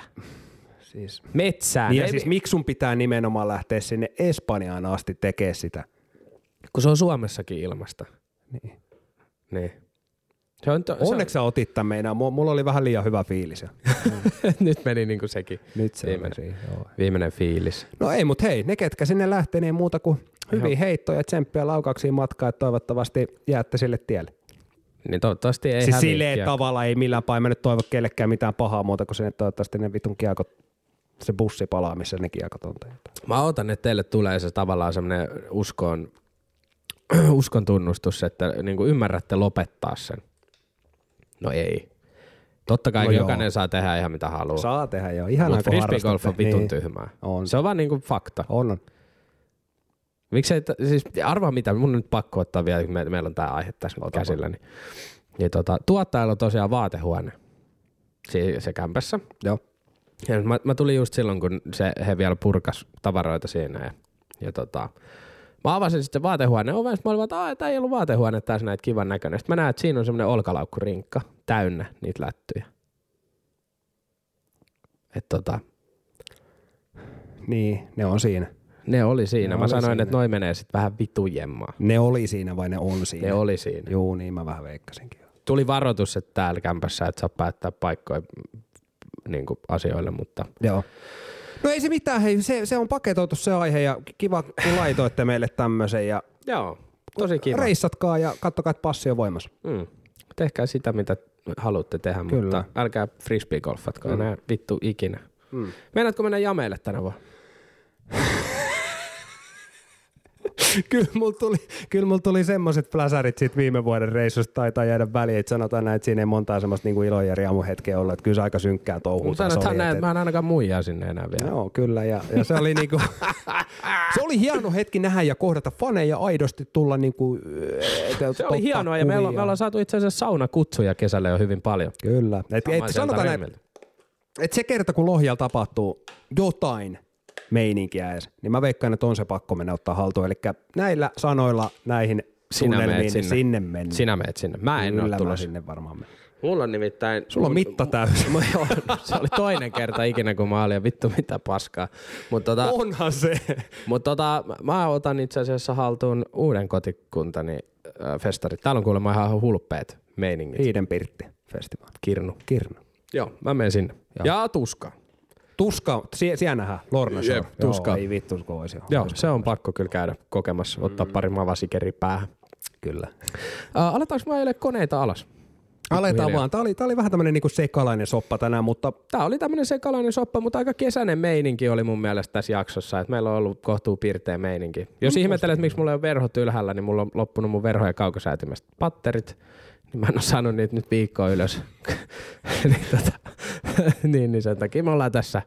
Siis. metsään. Niin ja siis miksi sun pitää nimenomaan lähteä sinne Espanjaan asti tekemään sitä? kun se on Suomessakin ilmasta. Niin. Niin. Se on, to, Onneksi sä otit tämän. Mulla oli vähän liian hyvä fiilis. se on, nyt meni niinku sekin. Nyt se Viimeinen. on siinä, joo. Viimeinen fiilis. No ei, mutta hei, ne ketkä sinne lähtee, niin muuta kuin hyviä heittoja, tsemppiä laukauksiin matkaa, että toivottavasti jäätte sille tielle. Niin toivottavasti ei siis silleen kiekko. tavalla ei millään päin mä nyt toivo kellekään mitään pahaa muuta kuin sen, että toivottavasti ne vitun kiekot, se bussi palaa, missä ne kiekot on. Mä otan, että teille tulee se tavallaan semmoinen uskon, uskon tunnustus, että niin kuin ymmärrätte lopettaa sen. No ei. Totta kai No no joo. jokainen saa tehdä ihan mitä haluaa. Saa tehdä jo. Ihanaa, Mutta frisbeegolf on vitun niin. tyhmää. On. Se on vaan niinku fakta. On, on. Miksi ei, siis arvaa mitä, mun on nyt pakko ottaa vielä, kun me, meillä on tämä aihe tässä Ota käsillä. Niin, niin tota, tuottajalla on tosiaan vaatehuone si- se kämpässä. Joo. Ja mä, mä, tulin just silloin, kun se, he vielä purkas tavaroita siinä. Ja, ja tota, mä avasin sitten vaatehuoneen oven, mä olin vaan, että ei ollut vaatehuone tässä näitä kivan näköinen. Sitten mä näen, että siinä on semmoinen olkalaukkurinkka täynnä niitä lättyjä. Et tota, Niin, ne on siinä. Ne oli siinä. Ne mä oli sanoin, siinä. että noi menee sitten vähän vitujemmaa. Ne oli siinä vai ne on siinä? Ne oli siinä. Joo, niin mä vähän veikkasinkin. Tuli varoitus, että täällä kämpässä et saa päättää paikkoja niin asioille, mutta Joo. No ei se mitään, hei, se, se on paketoitu se aihe ja kiva kun laitoitte meille tämmöisen ja joo, tosi kiva. reissatkaa ja kattokaa, että passi on voimassa. Mm. Tehkää sitä, mitä haluatte tehdä, Kyllä. mutta älkää frisbee-golfatko Mm. enää vittu ikinä. Mm. Meinaatko mennä jameille tänä vuonna? kyllä mulla tuli, kyllä mulla tuli semmoiset pläsärit siitä viime vuoden reissusta taitaa jäädä väliin, että sanotaan näin, että siinä ei montaa semmoista niinku ilo- ja riemuhetkeä ollut, että kyllä se aika synkkää sanothan oli, näin, et- että mä en ainakaan muijaa sinne enää vielä. Joo, kyllä. Ja, ja se oli niinku, se oli hieno hetki nähdä ja kohdata faneja aidosti tulla niinku, Se oli hienoa ja me ollaan, me ollaan saatu itse asiassa saunakutsuja kesällä jo hyvin paljon. Kyllä. Et, et, sanotaan näin, Remmiltä. et se kerta kun Lohjalla tapahtuu jotain meininkiä edes, niin mä veikkaan, että on se pakko mennä ottaa haltuun. Eli näillä sanoilla näihin Sinä tunnelmiin, niin sinne. sinne mennä. Sinä meet sinne. Mä en Kyllä ole mä tulossa. sinne varmaan menen. Mulla on nimittäin... Sulla on mitta täysin. se oli toinen kerta ikinä, kun mä olin ja vittu mitä paskaa. Mutta tota, Onhan se. mut tota, mä otan itse asiassa haltuun uuden kotikuntani äh, festarit. Täällä on kuulemma ihan hulppeet meiningit. Hiiden Pirtti festivaali. Kirnu. Kirnu. Joo, mä menen sinne. Joo. Ja tuska. Tuska, sie, siellä nähdään, Lorna Shore. Jep, tuska. Joo, ei vittu, kun olisi. Joo, se on pakko kyllä käydä kokemassa, ottaa pari mavasikeri päähän. Kyllä. Äh, aletaanko mä ajele koneita alas? Aletaan vaan. Tämä oli, tää oli vähän tämmöinen niinku sekalainen soppa tänään, mutta Tämä oli tämmöinen sekalainen soppa, mutta aika kesäinen meininki oli mun mielestä tässä jaksossa. Et meillä on ollut kohtuu pirteä meininki. Jos ihmettelet, miksi mulla ei ole verhot ylhäällä, niin mulla on loppunut mun verho- ja kaukosäätimestä patterit. Niin mä en ole saanut niitä nyt viikkoa ylös. niin, tota, niin, niin sen takia me ollaan tässä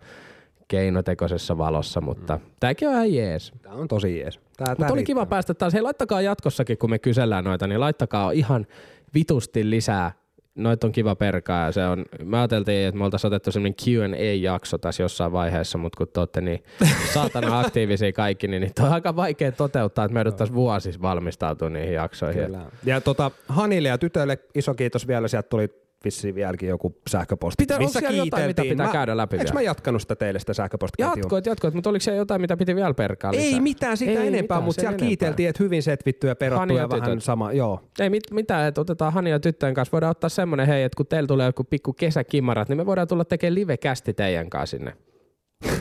keinotekoisessa valossa, mutta tääkin on ihan jees. tämä on tosi jees. Tää, Mutta oli kiva päästä taas. Hei, laittakaa jatkossakin, kun me kysellään noita, niin laittakaa ihan vitusti lisää. Noita on kiva perkaa se on, mä ajateltiin, että me oltaisiin otettu semmoinen Q&A-jakso tässä jossain vaiheessa, mutta kun te olette niin saatana aktiivisia kaikki, niin niitä on aika vaikea toteuttaa, että me jouduttaisiin vuosissa valmistautua niihin jaksoihin. Kyllä. Ja tota, Hanille ja tytöille iso kiitos vielä. Sieltä tuli vissiin vieläkin joku sähköposti, Pitää- missä jotain, mitä kiiteltiin. pitää mä, käydä läpi Eikö vielä? mä jatkanut sitä teille sitä sähköpostiketjua? Jatkoit, jatkoit, mutta oliko siellä jotain, mitä piti vielä perkaa lisää? Ei mitään sitä Ei enempää, mutta siellä enempää. kiiteltiin, että hyvin setvitty ja perattu ja ja vähän sama. Joo. Ei mit, mitään, että otetaan Hani ja tyttöjen kanssa. Voidaan ottaa semmoinen, hei, että kun teillä tulee joku pikku kesäkimarat, niin me voidaan tulla tekemään live-kästi teidän kanssa sinne.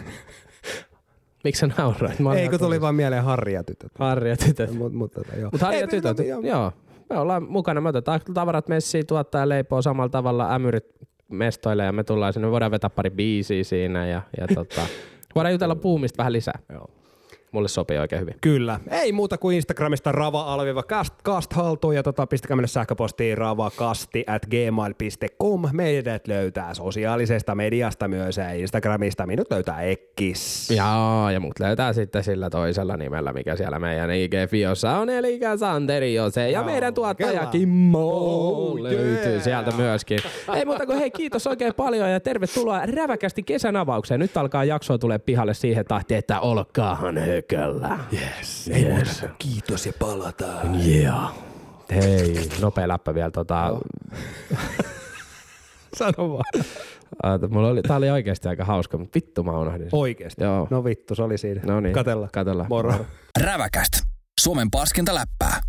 Miksi sä nauroit? Mä olin Ei, kun ihan tuli vaan mieleen Harri ja tytöt. Harri ja tytöt. Mut, mut, tota, joo. Mutta Harri ja tytöt, mutta joo. joo. Me ollaan mukana, me otetaan tavarat messiin, tuottaa ja leipoo samalla tavalla ämyrit mestoille ja me tullaan sinne, me voidaan vetää pari biisiä siinä ja, ja tota, voidaan jutella puumista vähän lisää. Joo. Mulle sopii oikein hyvin. Kyllä. Ei muuta kuin Instagramista rava cast, cast haltuun ja tota, pistäkää mennä sähköpostiin ravakasti at gmail.com. Meidät löytää sosiaalisesta mediasta myös ja Instagramista. Minut löytää Ekkis. Joo, ja mut löytää sitten sillä toisella nimellä, mikä siellä meidän IG-fiossa on, eli Santeri Jose. Ja Joo, meidän tuottaja kyllä. Kimmo Oh, löytyy yeah. sieltä myöskin. Ei muuta kuin hei, kiitos oikein paljon ja tervetuloa räväkästi kesän avaukseen. Nyt alkaa jaksoa tulee pihalle siihen tahtiin, että olkaahan hököllä. Yes. Ei muuta kuin kiitos ja palataan. Yeah. Hei, nopea läppä vielä. Tota, Sano vaan. Aata, mulla oli, tää oli oikeasti aika hauska, mutta vittu mä unohdin. sen. Oikeesti. Joo. No vittu, se oli siinä. No niin, Katella. katella. Moro. Räväkäst. Suomen paskinta läppää.